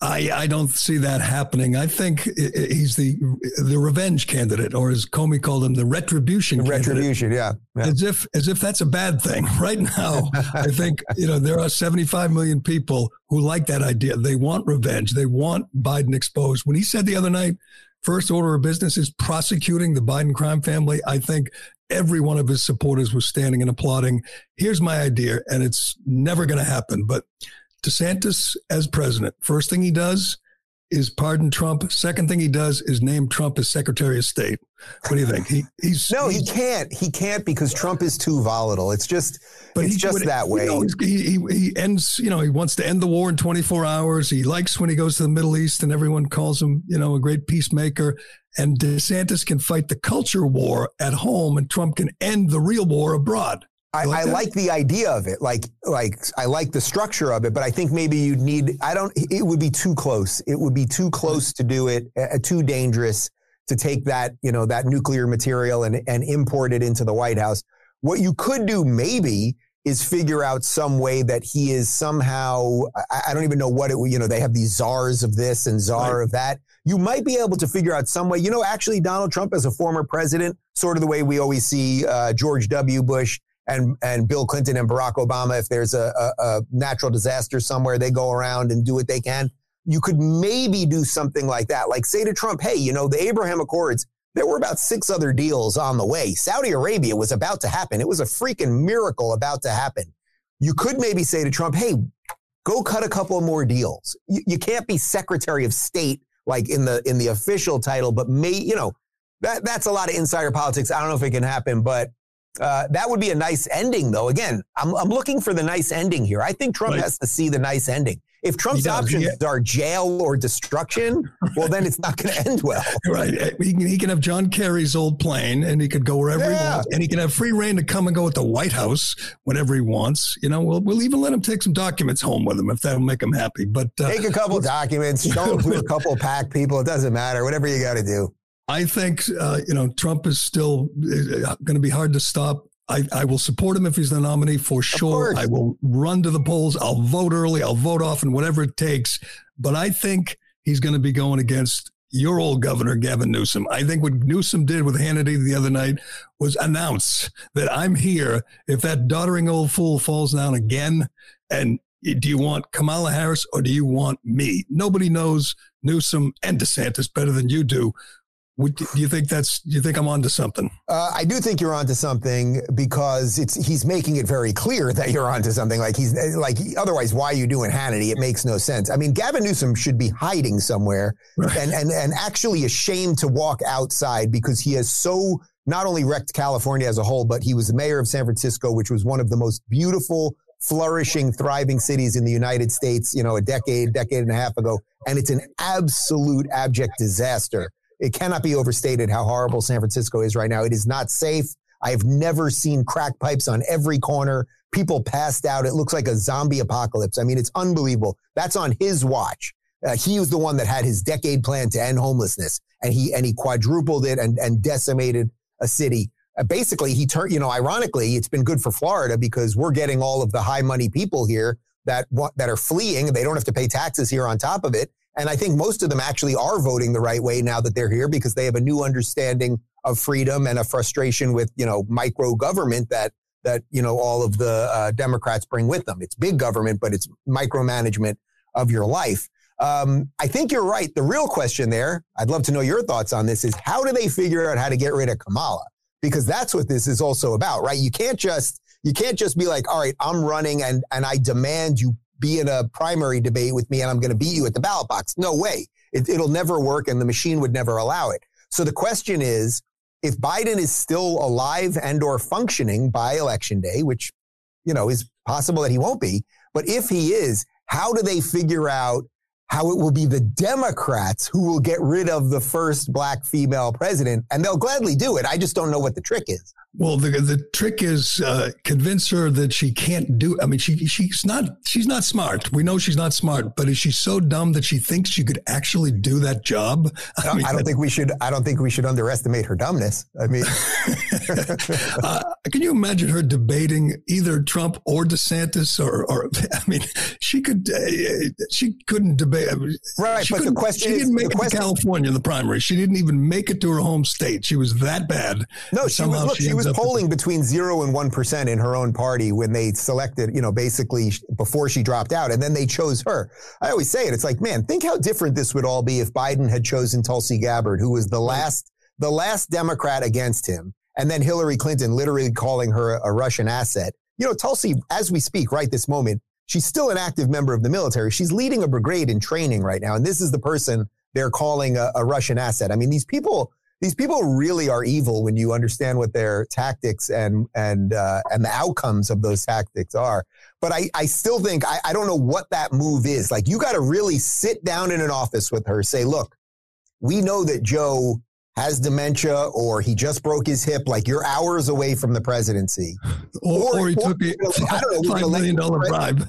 S2: I, I don't see that happening. I think he's the the revenge candidate, or as Comey called him, the retribution.
S8: The retribution, yeah,
S2: yeah, As if as if that's a bad thing. <laughs> Right now, I think you know there are 75 million people who like that idea. They want revenge. They want Biden exposed. When he said the other night, first order of business is prosecuting the Biden crime family. I think every one of his supporters was standing and applauding. Here's my idea, and it's never going to happen, but DeSantis as president. First thing he does is pardon Trump. Second thing he does is name Trump as Secretary of State. What do you think? He, he's <laughs>
S8: no, he can't. He can't because Trump is too volatile. It's just, but it's he, just that way.
S2: You know, he, he, he ends. You know, he wants to end the war in 24 hours. He likes when he goes to the Middle East and everyone calls him, you know, a great peacemaker. And DeSantis can fight the culture war at home, and Trump can end the real war abroad.
S8: I, like, I like the idea of it. Like, like I like the structure of it, but I think maybe you'd need, I don't, it would be too close. It would be too close to do it, uh, too dangerous to take that, you know, that nuclear material and, and import it into the White House. What you could do maybe is figure out some way that he is somehow, I, I don't even know what it, you know, they have these czars of this and czar
S2: Right.
S8: of that. You might be able to figure out some way. You know, actually, Donald Trump as a former president, sort of the way we always see uh, George W. Bush and, and Bill Clinton and Barack Obama, if there's a, a, a natural disaster somewhere, they go around and do what they can. You could maybe do something like that. Like say to Trump, hey, you know, the Abraham Accords, there were about six other deals on the way. Saudi Arabia was about to happen. It was a freaking miracle about to happen. You could maybe say to Trump, hey, go cut a couple more deals. You, you can't be Secretary of State like in the in the official title, but may you know that that's a lot of insider politics. I don't know if it can happen, but uh, that would be a nice ending, though. Again, I'm I'm looking for the nice ending here. I think Trump
S2: Right.
S8: has to see the nice ending. If Trump's
S2: does,
S8: options
S2: yeah.
S8: are jail or destruction, well, then it's not going <laughs> to end well. <laughs>
S2: Right. He can, he can have John Kerry's old plane and he could go wherever he wants. And he can have free reign to come and go at the White House whenever he wants. You know, we'll, we'll even let him take some documents home with him if that'll make him happy. But uh,
S8: Take a couple documents, <laughs> show them to a couple pack people. It doesn't matter. Whatever you got to do.
S2: I think, uh, you know, Trump is still going to be hard to stop. I, I will support him if he's the nominee for sure. I will run to the polls. I'll vote early. I'll vote often, whatever it takes. But I think he's going to be going against your old governor, Gavin Newsom. I think what Newsom did with Hannity the other night was announce that I'm here if that doddering old fool falls down again. And do you want Kamala Harris or do you want me? Nobody knows Newsom and DeSantis better than you do. Would, do you think that's? Do you think I'm onto something?
S8: Uh, I do think you're onto something because it's he's making it very clear <laughs> that you're onto something. Like he's like otherwise, why are you doing Hannity? It makes no sense. I mean, Gavin Newsom should be hiding somewhere
S2: Right.
S8: and and and actually ashamed to walk outside because he has so not only wrecked California as a whole, but he was the mayor of San Francisco, which was one of the most beautiful, flourishing, thriving cities in the United States. You know, a decade, decade and a half ago, and it's an absolute abject disaster. It cannot be overstated how horrible San Francisco is right now. It is not safe. I've never seen crack pipes on every corner. People passed out. It looks like a zombie apocalypse. I mean, it's unbelievable. That's on his watch. Uh, he was the one that had his decade plan to end homelessness, and he and he quadrupled it and and decimated a city. Uh, basically, he turned. You know, ironically, it's been good for Florida because we're getting all of the high money people here that that are fleeing. They don't have to pay taxes here on top of it. And I think most of them actually are voting the right way now that they're here because they have a new understanding of freedom and a frustration with, you know, micro government that, that, you know, all of the uh, Democrats bring with them. It's big government, but it's micromanagement of your life. Um, I think you're right. The real question there, I'd love to know your thoughts on this, is how do they figure out how to get rid of Kamala? Because that's what this is also about, right? You can't just you can't just be like, all right, I'm running and and I demand you be in a primary debate with me and I'm going to beat you at the ballot box. No way. It, it'll never work and the machine would never allow it. So the question is, if Biden is still alive and or functioning by election day, which, you know, is possible that he won't be, but if he is, how do they figure out how it will be the Democrats who will get rid of the first black female president? And they'll gladly do it. I just don't know what the trick is.
S2: Well, the the trick is uh, convince her that she can't do. I mean, she she's not she's not smart. We know she's not smart, but is she so dumb that she thinks she could actually do that job? <laughs>
S8: I,
S2: mean,
S8: I don't think we should. I don't think we should underestimate her dumbness. I mean, <laughs>
S2: uh, can you imagine her debating either Trump or DeSantis? Or, or <laughs> I mean, she could. Uh, she couldn't debate.
S8: Uh, right,
S2: She
S8: but the question
S2: she
S8: is-
S2: didn't make it
S8: question-
S2: to California in the primary. She didn't even make it to her home state. She was that bad.
S8: no, she was. Look, she,
S2: ends
S8: was polling between zero and one percent in her own party when they selected. You know, basically before she dropped out, and then they chose her. I always say it. It's like, man, think how different this would all be if Biden had chosen Tulsi Gabbard, who was the last, the last Democrat against him, and then Hillary Clinton literally calling her a, a Russian asset. You know, Tulsi, as we speak right this moment, she's still an active member of the military. She's leading a brigade in training right now, and this is the person they're calling a, a Russian asset. I mean, these people, these people really are evil when you understand what their tactics and and uh, and the outcomes of those tactics are. But I, I still think I, I don't know what that move is. Like you got to really sit down in an office with her, say, look, we know that Joe has dementia or he just broke his hip. Like you're hours away from the presidency.
S2: or,
S8: or-
S2: or he took a <laughs>
S8: I don't know, we're gonna
S2: five
S8: let
S2: million
S8: you-
S2: bribe.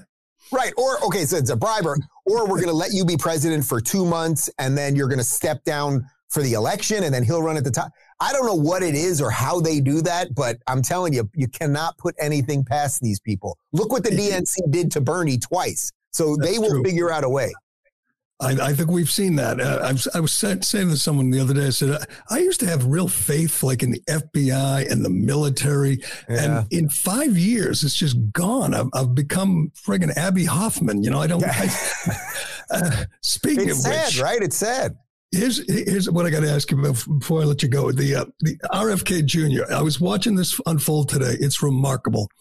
S8: Right. Or, okay, so it's a bribe, or, or we're going to let you be president for two months and then you're going to step down for the election and then he'll run at the top. I don't know what it is or how they do that, but I'm telling you, you cannot put anything past these people. Look what the DNC did to Bernie twice. So
S2: That's
S8: they will
S2: true.
S8: figure out a way.
S2: I, I think we've seen that. Uh, I was, I was saying to someone the other day, I said, I, I used to have real faith like in the FBI and the military.
S8: Yeah.
S2: And in five years, it's just gone. I've, I've become friggin' Abbie Hoffman. You know, I don't. I, <laughs> uh, speaking
S8: It's
S2: of
S8: sad,
S2: which,
S8: right? It's sad.
S2: Here's here's what I got to ask you before I let you go. The uh, the RFK Jr. I was watching this unfold today. It's remarkable.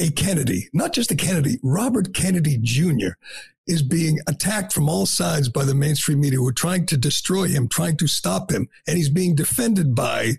S2: A Kennedy, not just a Kennedy, Robert Kennedy Jr. is being attacked from all sides by the mainstream media who are trying to destroy him, trying to stop him, and he's being defended by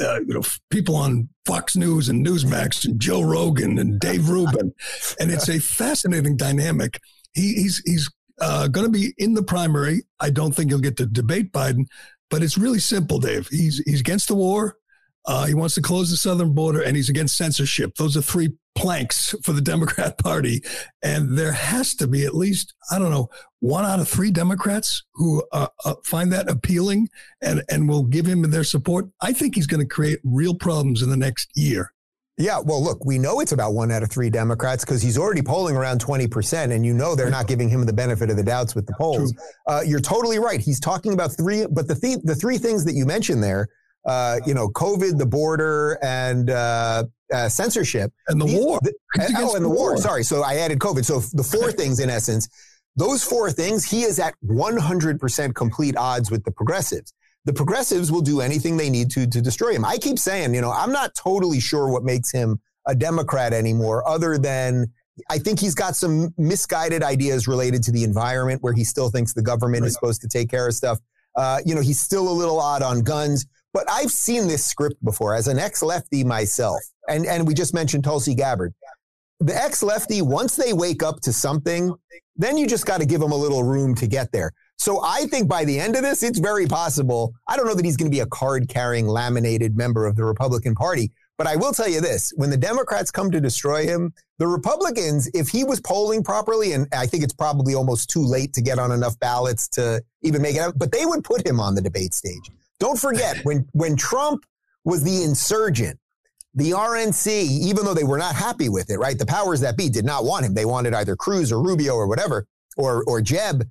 S2: uh, you know people on Fox News and Newsmax and Joe Rogan and Dave Rubin, and it's a fascinating dynamic. He, he's he's uh, going to be in the primary. I don't think he'll get to debate Biden, but it's really simple, Dave. He's he's against the war. Uh, he wants to close the southern border, and he's against censorship. Those are three planks for the <laughs> Democrat Party, and there has to be at least I don't know one out of three Democrats who uh, uh, find that appealing and and will give him their support. I think he's going to create real problems in the next year.
S8: Yeah, well, look, we know it's about one out of three Democrats because he's already polling around 20%, and you know they're not giving him the benefit of the doubts with the polls. Uh, you're totally right. He's talking about three, but the, th- the three things that you mentioned there, uh, you know, COVID, the border, and uh, uh censorship.
S2: And the
S8: these,
S2: war.
S8: The, oh, and the war. war. Sorry. So I added COVID. So the four things, in essence, those four things, he is at 100% complete odds with the progressives the progressives will do anything they need to to destroy him. I keep saying, you know, I'm not totally sure what makes him a Democrat anymore, other than I think he's got some misguided ideas related to the environment where he still thinks the government right. is supposed to take care of stuff. Uh, you know, he's still a little odd on guns, but I've seen this script before as an ex lefty myself. And, and we just mentioned Tulsi Gabbard. The ex lefty, once they wake up to something, then you just got to give them a little room to get there. So I think by the end of this, it's very possible. I don't know that he's going to be a card carrying, laminated member of the Republican Party. But I will tell you this when the Democrats come to destroy him, the Republicans, if he was polling properly, and I think it's probably almost too late to get on enough ballots to even make it out, but they would put him on the debate stage. Don't forget, when, when Trump was the insurgent, the RNC, even though they were not happy with it, right? The powers that be did not want him. They wanted either Cruz or Rubio or whatever, or, or Jeb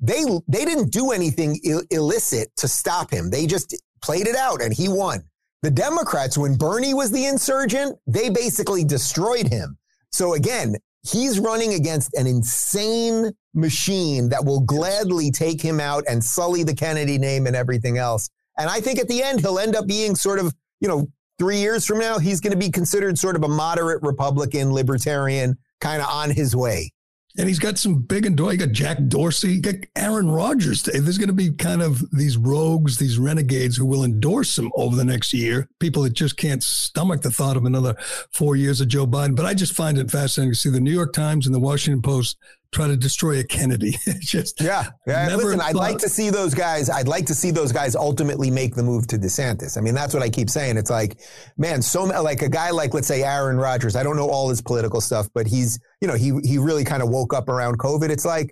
S8: they they didn't do anything Ill- illicit to stop him. They just played it out and he won. The Democrats, when Bernie was the insurgent, they basically destroyed him. So again, he's running against an insane machine that will gladly take him out and sully the Kennedy name and everything else. And I think at the end, he'll end up being sort of, you know, three years from now, he's going to be considered sort of a moderate Republican, libertarian, kind of on his way.
S2: And he's got some big and you got Jack Dorsey, you got Aaron Rodgers. There's going to be kind of these rogues, these renegades who will endorse him over the next year. People that just can't stomach the thought of another four years of Joe Biden. But I just find it fascinating to see the New York Times and the Washington Post try to destroy a Kennedy. <laughs> just
S8: yeah, yeah. Listen, I'd like to see those guys. I'd like to see those guys ultimately make the move to DeSantis. I mean, that's what I keep saying. It's like, man, so like a guy like let's say Aaron Rodgers. I don't know all his political stuff, but he's you know he he really kind of woke up around COVID. It's like.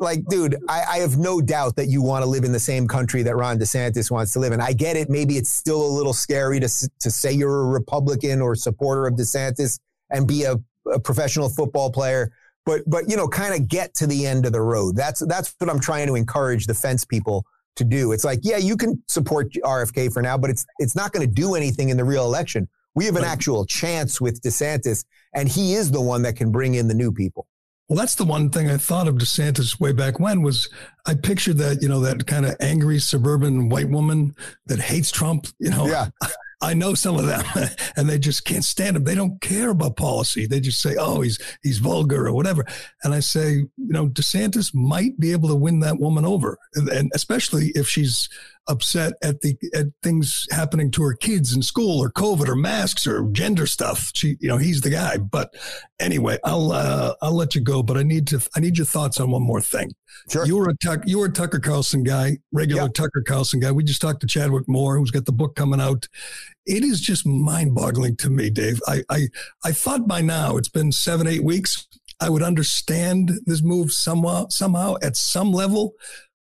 S8: Like, dude, I, I have no doubt that you want to live in the same country that Ron DeSantis wants to live in. I get it. Maybe it's still a little scary to to say you're a Republican or supporter of DeSantis and be a, a professional football player but but you know kind of get to the end of the road. That's that's what i'm trying to encourage the fence people to do. It's like yeah you can support rfk for now but it's it's not going to do anything in the real election. We have an actual chance with desantis and he is the one that can bring in the new people.
S2: Well, that's the one thing I thought of DeSantis way back when was I pictured that, you know, that kind of angry suburban white woman that hates Trump, you know.
S8: Yeah. <laughs>
S2: I know some of them, <laughs> and they just can't stand him. They don't care about policy. They just say, "Oh, he's he's vulgar or whatever." And I say, you know, DeSantis might be able to win that woman over, and especially if she's upset at the at things happening to her kids in school or COVID or masks or gender stuff. She, you know, he's the guy. But anyway, I'll uh, I'll let you go. But I need to I need your thoughts on one more thing.
S8: Sure.
S2: You were a Tuck, you were a Tucker Carlson guy, regular yep. Tucker Carlson guy. We just talked to Chadwick Moore, who's got the book coming out. It is just mind boggling to me, Dave. I, I I thought by now it's been seven eight weeks. I would understand this move somehow somehow at some level,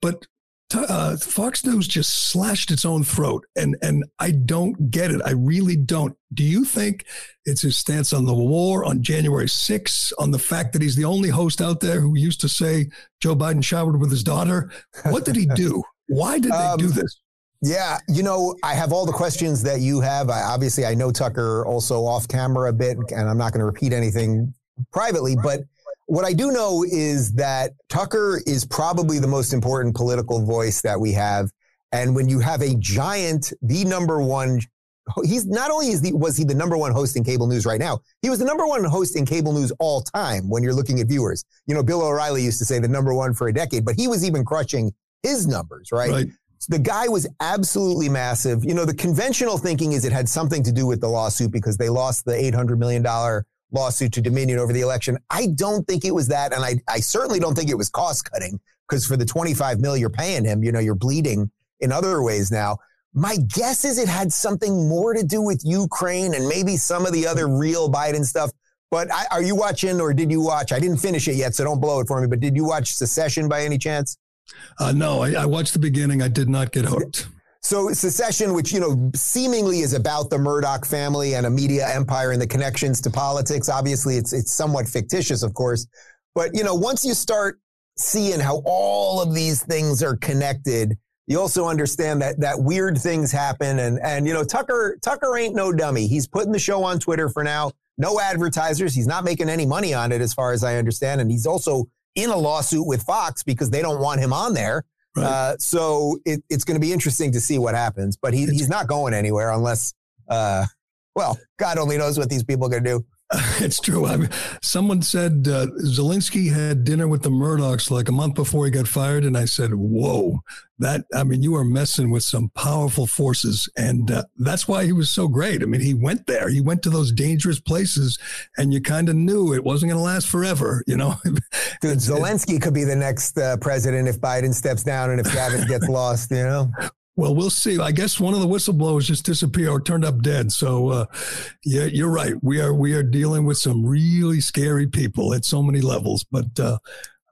S2: but uh, Fox News just slashed its own throat, and and I don't get it. I really don't. Do you think it's his stance on the war on January 6th, on the fact that he's the only host out there who used to say Joe Biden showered with his daughter? What did he <laughs> do? Why did they um, do this?
S8: Yeah, you know, I have all the questions that you have. I, obviously, I know Tucker also off camera a bit, and I'm not going to repeat anything privately, but what I do know is that Tucker is probably the most important political voice that we have. And when you have a giant, the number one, he's not only is the, was he the number one host in cable news right now, he was the number one host in cable news all time when you're looking at viewers. You know, Bill O'Reilly used to say the number one for a decade, but he was even crushing his numbers, right? right. So the guy was absolutely massive. You know, the conventional thinking is it had something to do with the lawsuit because they lost the $800 million lawsuit to Dominion over the election. I don't think it was that. And I, I certainly don't think it was cost cutting because for the 25 mil you're paying him, you know, you're bleeding in other ways now. My guess is it had something more to do with Ukraine and maybe some of the other real Biden stuff. But I, are you watching or did you watch? I didn't finish it yet, so don't blow it for me. But did you watch Succession by any chance?
S2: Uh, no, I, I watched the beginning. I did not get hooked.
S8: So Succession, which you know seemingly is about the Murdoch family and a media empire and the connections to politics. Obviously, it's it's somewhat fictitious, of course, but you know once you start seeing how all of these things are connected, you also understand that that weird things happen. And and you know Tucker Tucker ain't no dummy. He's putting the show on Twitter for now. No advertisers. He's not making any money on it, as far as I understand. And he's also in a lawsuit with Fox because they don't want him on there. Right. Uh, so it, it's going to be interesting to see what happens. But he, he's not going anywhere unless, uh, well, God only knows what these people are going to do. <laughs>
S2: It's true. I mean, someone said uh, Zelensky had dinner with the Murdochs like a month before he got fired, and I said, "Whoa, that! I mean, you are messing with some powerful forces, and uh, that's why he was so great. I mean, he went there, he went to those dangerous places, and you kind of knew it wasn't going to last forever. You know, <laughs>
S8: Dude, Zelensky could be the next uh, president if Biden steps down and if Gavin <laughs> gets lost. You know,
S2: well, we'll see. I guess one of the whistleblowers just disappeared or turned up dead. So, uh, yeah, you're right. We are we are dealing with some really scary people at so many levels. But uh,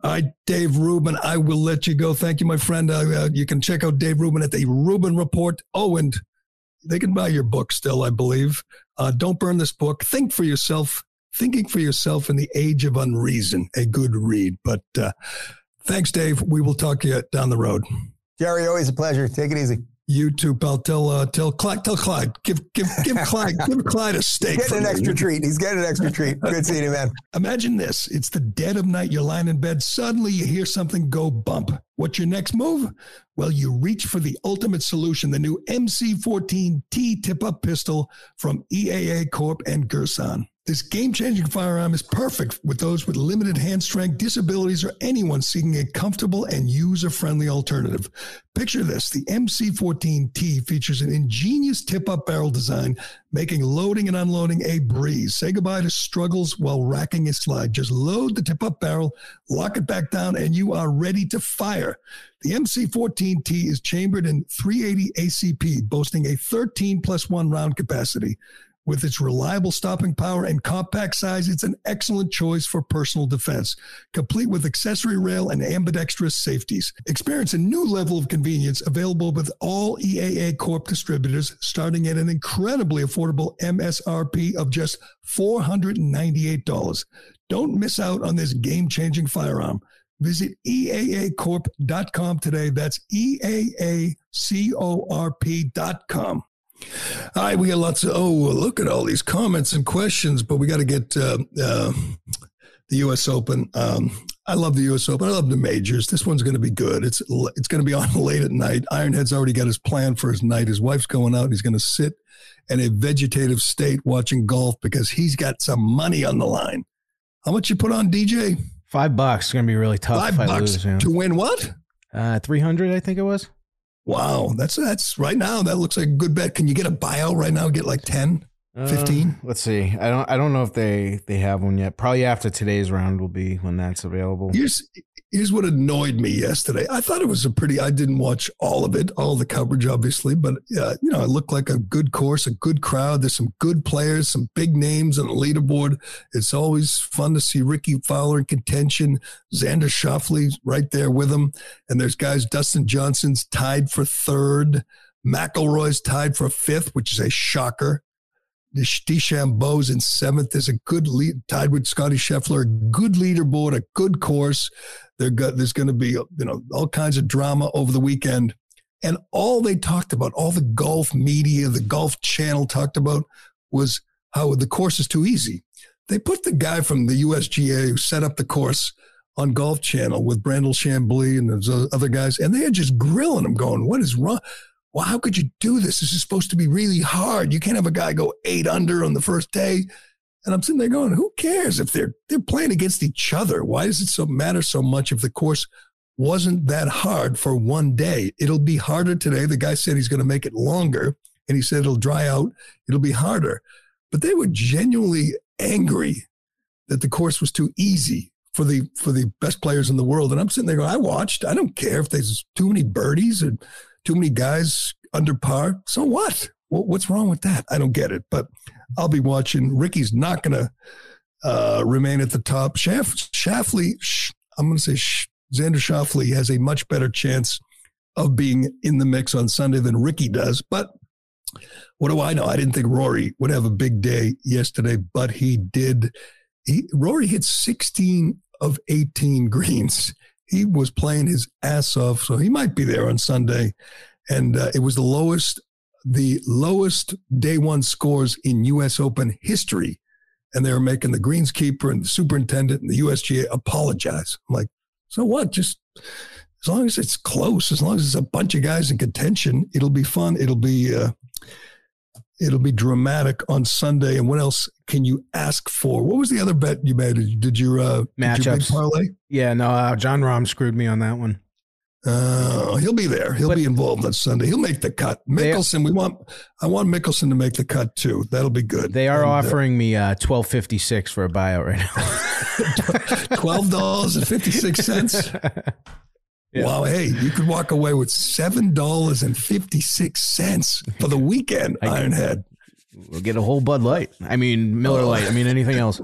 S2: right, Dave Rubin, I will let you go. Thank you, my friend. Uh, uh, you can check out Dave Rubin at the Rubin Report. Oh, and they can buy your book still, I believe. Uh, don't burn this book. Think for yourself. Thinking for yourself in the age of unreason. A good read. But uh, thanks, Dave. We will talk to you down the road.
S8: Gerry, always a pleasure. Take it easy.
S2: You too, pal. Tell uh, tell Clyde, tell Clyde, give give give <laughs> Clyde, give Clyde a steak.
S8: He's getting an extra treat. He's getting an extra treat. <laughs> Good seeing you, man.
S2: Imagine this: it's the dead of night. You're lying in bed. Suddenly, you hear something go bump. What's your next move? Well, you reach for the ultimate solution: the new MC14T tip-up pistol from EAA Corp and Girsan. This game changing firearm is perfect with those with limited hand strength, disabilities, or anyone seeking a comfortable and user friendly alternative. Picture this the MC14T features an ingenious tip up barrel design, making loading and unloading a breeze. Say goodbye to struggles while racking a slide. Just load the tip up barrel, lock it back down, and you are ready to fire. The MC14T is chambered in 380 ACP, boasting a 13 plus 1 round capacity. With its reliable stopping power and compact size, it's an excellent choice for personal defense, complete with accessory rail and ambidextrous safeties. Experience a new level of convenience available with all EAA Corp distributors, starting at an incredibly affordable MSRP of just $498. Don't miss out on this game changing firearm. Visit EAAcorp.com today. That's EAACORP.com. All right, we got lots of, oh, look at all these comments and questions, but we got to get uh, uh, the U.S. Open. Um, I love the U.S. Open. I love the majors. This one's going to be good. It's it's going to be <laughs> on late at night. Ironhead's already got his plan for his night. His wife's going out. he's going to sit in a vegetative state watching golf because he's got some money on the line. How much you put on DJ?
S3: Five bucks. It's going to be really tough.
S2: Five bucks lose, yeah. to win what?
S3: Uh, Three hundred, I think it was.
S2: Wow, that's that's right now. That looks like a good bet. Can you get a buyout right now? Get like ten.
S3: Uh,
S2: 15?
S3: let's see. I don't. I don't know if they they have one yet. Probably after today's round will be when that's available.
S2: Here's here's what annoyed me yesterday. I thought it was a pretty. I didn't watch all of it, all the coverage, obviously, but uh, you know, it looked like a good course, a good crowd. There's some good players, some big names on the leaderboard. It's always fun to see Rickie Fowler in contention. Xander Schauffele right there with him, and there's guys. Dustin Johnson's tied for third. McIlroy's tied for fifth, which is a shocker. DeChambeau's in seventh. There's a good lead tied with Scottie Scheffler, a good leaderboard, a good course. Got, there's going to be you know all kinds of drama over the weekend, and all they talked about, all the golf media, the Golf Channel talked about was how the course is too easy. They put the guy from the USGA who set up the course on Golf Channel with Brandel Chamblee and those other guys, and they are just grilling him, going, "What is wrong?" Well, how could you do this? This is supposed to be really hard. You can't have a guy go eight under on the first day. And I'm sitting there going, who cares if they're they're playing against each other? Why does it so matter so much if the course wasn't that hard for one day? It'll be harder today. The guy said he's going to make it longer, and he said it'll dry out. It'll be harder. But they were genuinely angry that the course was too easy for the for the best players in the world. And I'm sitting there going, I watched. I don't care if there's too many birdies or too many guys under par. So what? What's wrong with that? I don't get it. But I'll be watching. Rickie's not going to uh, remain at the top. Shafley, Schauffele, I'm going to say Xander Schauffele has a much better chance of being in the mix on Sunday than Rickie does. But what do I know? I didn't think Rory would have a big day yesterday, but he did. He, Rory hit 16 of 18 <laughs> greens he was playing his ass off. So he might be there on Sunday. And uh, it was the lowest, the lowest day one scores in U.S. Open history. And they were making the greenskeeper and the superintendent and the USGA apologize. I'm like, so what? Just as long as it's close, as long as it's a bunch of guys in contention, it'll be fun. It'll be uh, it'll be dramatic on Sunday. And what else can you ask for? What was the other bet you made? Did you uh,
S3: matchups
S2: parlay?
S3: Yeah, no, uh, Jon Rahm screwed me on that one.
S2: Uh, he'll be there. He'll but be involved on Sunday. He'll make the cut. Mickelson, we want. I want Mickelson to make the cut too. That'll be good.
S3: They are and, uh, offering uh, me uh, twelve fifty six for a buyout right now. <laughs>
S2: Twelve dollars and fifty six cents. <laughs> Yeah. Wow, hey, you could walk away with seven dollars and fifty six cents for the weekend, Ironhead.
S3: We'll get a whole Bud Light. I mean Miller oh. Light. I mean anything else.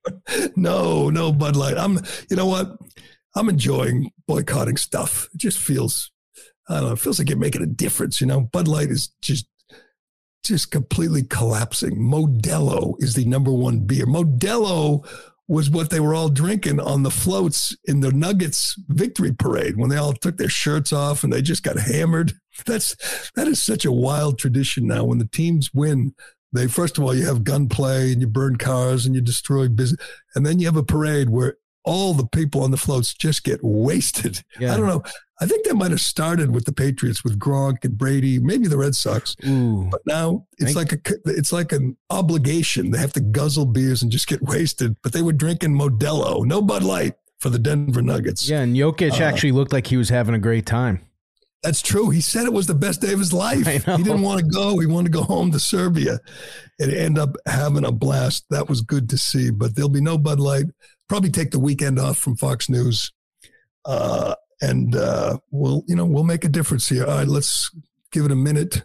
S3: <laughs>
S2: no, no Bud Light. I'm you know what? I'm enjoying boycotting stuff. It just feels I don't know, it feels like you're making a difference, you know. Bud Light is just just completely collapsing. Modelo is the number one beer. Modelo was what they were all drinking on the floats in the Nuggets victory parade when they all took their shirts off and they just got hammered. <laughs> That's that is such a wild tradition now. When the teams win, they first of all you have gunplay and you burn cars and you destroy business, and then you have a parade where all the people on the floats just get wasted. <laughs> Yeah. I don't know. I think that might have started with the Patriots with Gronk and Brady, maybe the Red Sox. Ooh. But now it's like a it's like an obligation. They have to guzzle beers and just get <laughs> wasted. But they were drinking Modelo, no Bud Light for the Denver Nuggets.
S3: Yeah, and Jokic uh, actually looked like he was having a great time.
S2: That's true. He said it was the best day of his <laughs> life. He didn't want to go. He wanted to go home to Serbia and end up having a blast. That was good to see. But there'll be no Bud Light. Probably take the weekend off from Fox News. Uh, and uh, we'll you know we'll make a difference here. All right, let's give it a minute.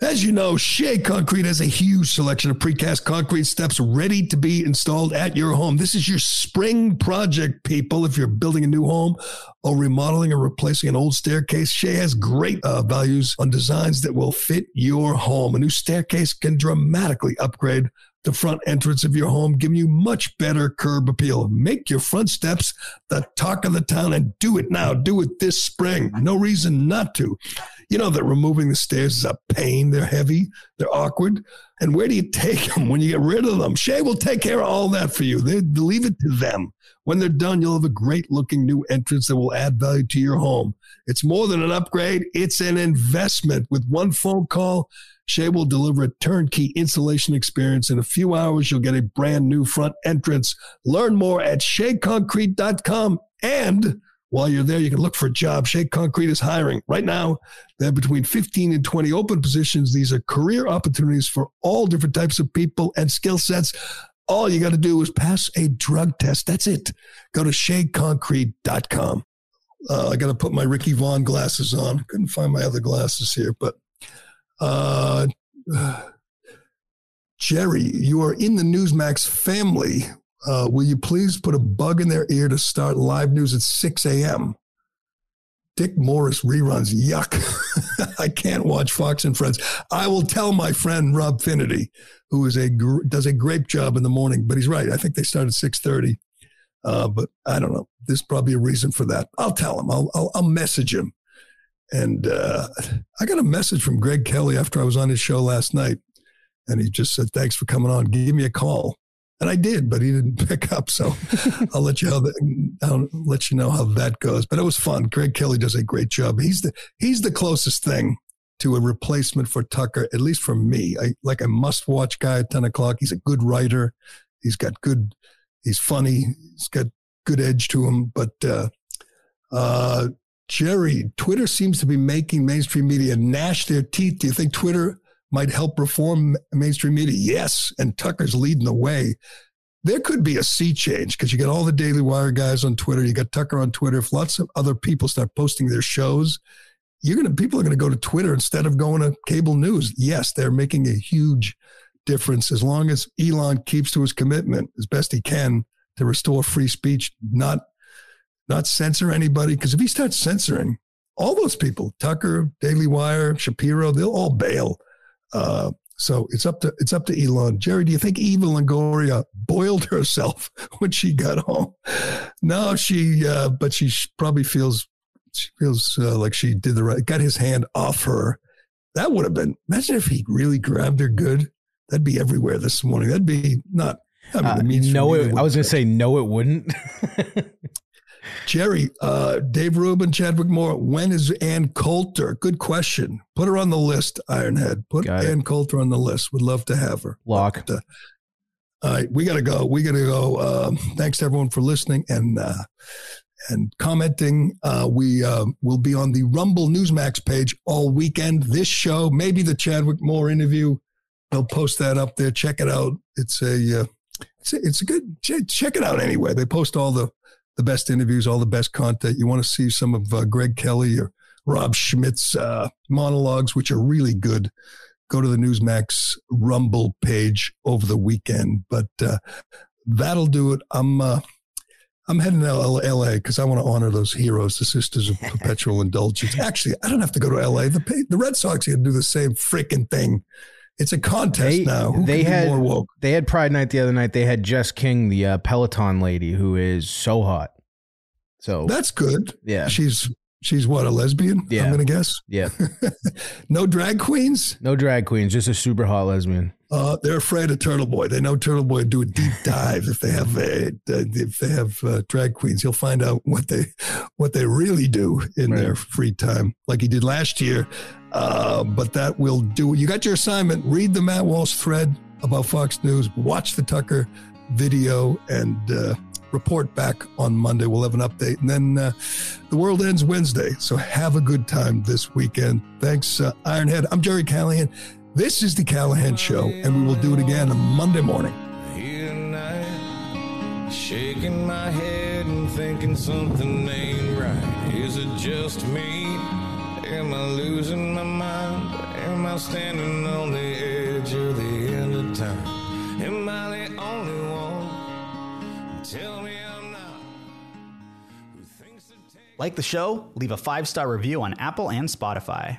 S2: As you know, Shea Concrete has a huge selection of precast concrete steps ready to be installed at your home. This is your spring project, people. If you're building a new home or remodeling or replacing an old staircase, Shea has great uh, values on designs that will fit your home. A new staircase can dramatically upgrade the front entrance of your home, giving you much better curb appeal. Make your front steps the talk of the town and do it now. Do it this spring. No reason not to. You know that removing the stairs is a pain. They're heavy, they're awkward. And where do you take them when you get rid of them? Shea will take care of all that for you. They leave it to them. When they're done, you'll have a great looking new entrance that will add value to your home. It's more than an upgrade, it's an investment. With one phone call, Shea will deliver a turnkey installation experience. In a few hours, you'll get a brand new front entrance. Learn more at sheaconcrete.com and While you're there, you can look for a job. Shea Concrete is hiring. Right now, they have between 15 and 20 open positions. These are career opportunities for all different types of people and skill sets. All you got to do is pass a drug test. That's it. Go to sheaconcrete.com. Uh, I got to put my Ricky Vaughn glasses on. Couldn't find my other glasses here, but uh, Gerry, you are in the Newsmax family. Uh, will you please put a bug in their ear to start live news at 6 a.m.? Dick Morris reruns. Yuck. <laughs> I can't watch Fox and Friends. I will tell my friend Rob Finnerty, who is a does a great job in the morning, but he's right. I think they start at 6:30. Uh, but I don't know. There's probably a reason for that. I'll tell him. I'll I'll, I'll message him. And uh, I got a message from Greg Kelly after I was on his show last night, and he just said, "Thanks for coming on. Give me a call." And I did, but he didn't <laughs> pick up. So <laughs> I'll let you how that, I'll let you know how that goes. But it was fun. Greg Kelly does a great job. He's the he's the closest thing to a replacement for Tucker, at least for me. I like a must watch guy at 10 o'clock. He's a good writer. He's got good, he's funny. He's got good edge to him. But uh, uh, Gerry, Twitter seems to be making mainstream media gnash their teeth. Do you think Twitter might help reform mainstream media? Yes. And Tucker's leading the way. There could be a sea change because you got all the Daily Wire guys on Twitter. You got Tucker on Twitter. If lots of other people start posting their shows, you're gonna people are gonna go to Twitter instead of going to cable news. Yes, they're making a huge difference as long as Elon keeps to his commitment as best he can to restore free speech, not not censor anybody. Because if he starts censoring all those people, Tucker, Daily Wire, Shapiro, they'll all bail. Uh, so it's up to it's up to Elon. Gerry, do you think Eva Longoria boiled herself <laughs> when she got home? No, she, uh, but she probably feels she feels uh, like she did the right, got his hand off her. That would have been. Imagine if he really grabbed her good. That'd be everywhere this morning. That'd be not. I mean,
S3: uh, no, it, I was going to say no, it wouldn't. <laughs>
S2: Gerry, uh, Dave Rubin, Chadwick Moore. When is Ann Coulter? Good question. Put her on the list, Ironhead. Put got Ann it. Coulter on the list. Would love to have her.
S3: Lock. But, uh,
S2: all right, we got to go. We got to go. Um, thanks to everyone for listening and uh, and commenting. Uh, we uh, will be on the Rumble Newsmax page all weekend. This show, maybe the Chadwick Moore interview. They'll post that up there. Check it out. It's a uh, it's a, it's a good check it out anyway. They post all the the best interviews, all the best content. You want to see some of uh, Greg Kelly or Rob Schmitt's uh, monologues, which are really good. Go to the Newsmax Rumble page over the weekend. But uh, that'll do it. I'm uh, I'm heading to LA because I want to honor those heroes, the Sisters of <laughs> Perpetual Indulgence. Actually, I don't have to go to LA. The the Red Sox can do the same freaking thing. It's a contest
S3: they,
S2: now. Who
S3: they had they had Pride Night the other night. They had Jess King, the uh, Peloton lady, who is so hot. So
S2: that's good.
S3: Yeah,
S2: she's she's what a lesbian.
S3: Yeah,
S2: I'm gonna guess.
S3: Yeah, <laughs>
S2: no drag queens.
S3: No drag queens. Just a super hot lesbian.
S2: Uh, they're afraid of Turtle Boy. They know Turtle Boy would do a deep dive if they have a, if they have uh, drag queens. He'll find out what they what they really do in right. their free time, like he did last year. Uh, but that will do. You got your assignment. Read the Matt Walsh thread about Fox News. Watch the Tucker video and uh, report back on Monday. We'll have an update. And then uh, the world ends Wednesday. So have a good time this weekend. Thanks, uh, Ironhead. I'm Gerry Callahan. This is The Callahan Show, and we will do it again on Monday morning. Shaking my head and thinking something ain't right. Is it just me? Am I losing my mind? Am I standing on the edge of the end of time? Am I the only one? Tell me I'm not.
S9: Like the show? Leave a five star review on Apple and Spotify.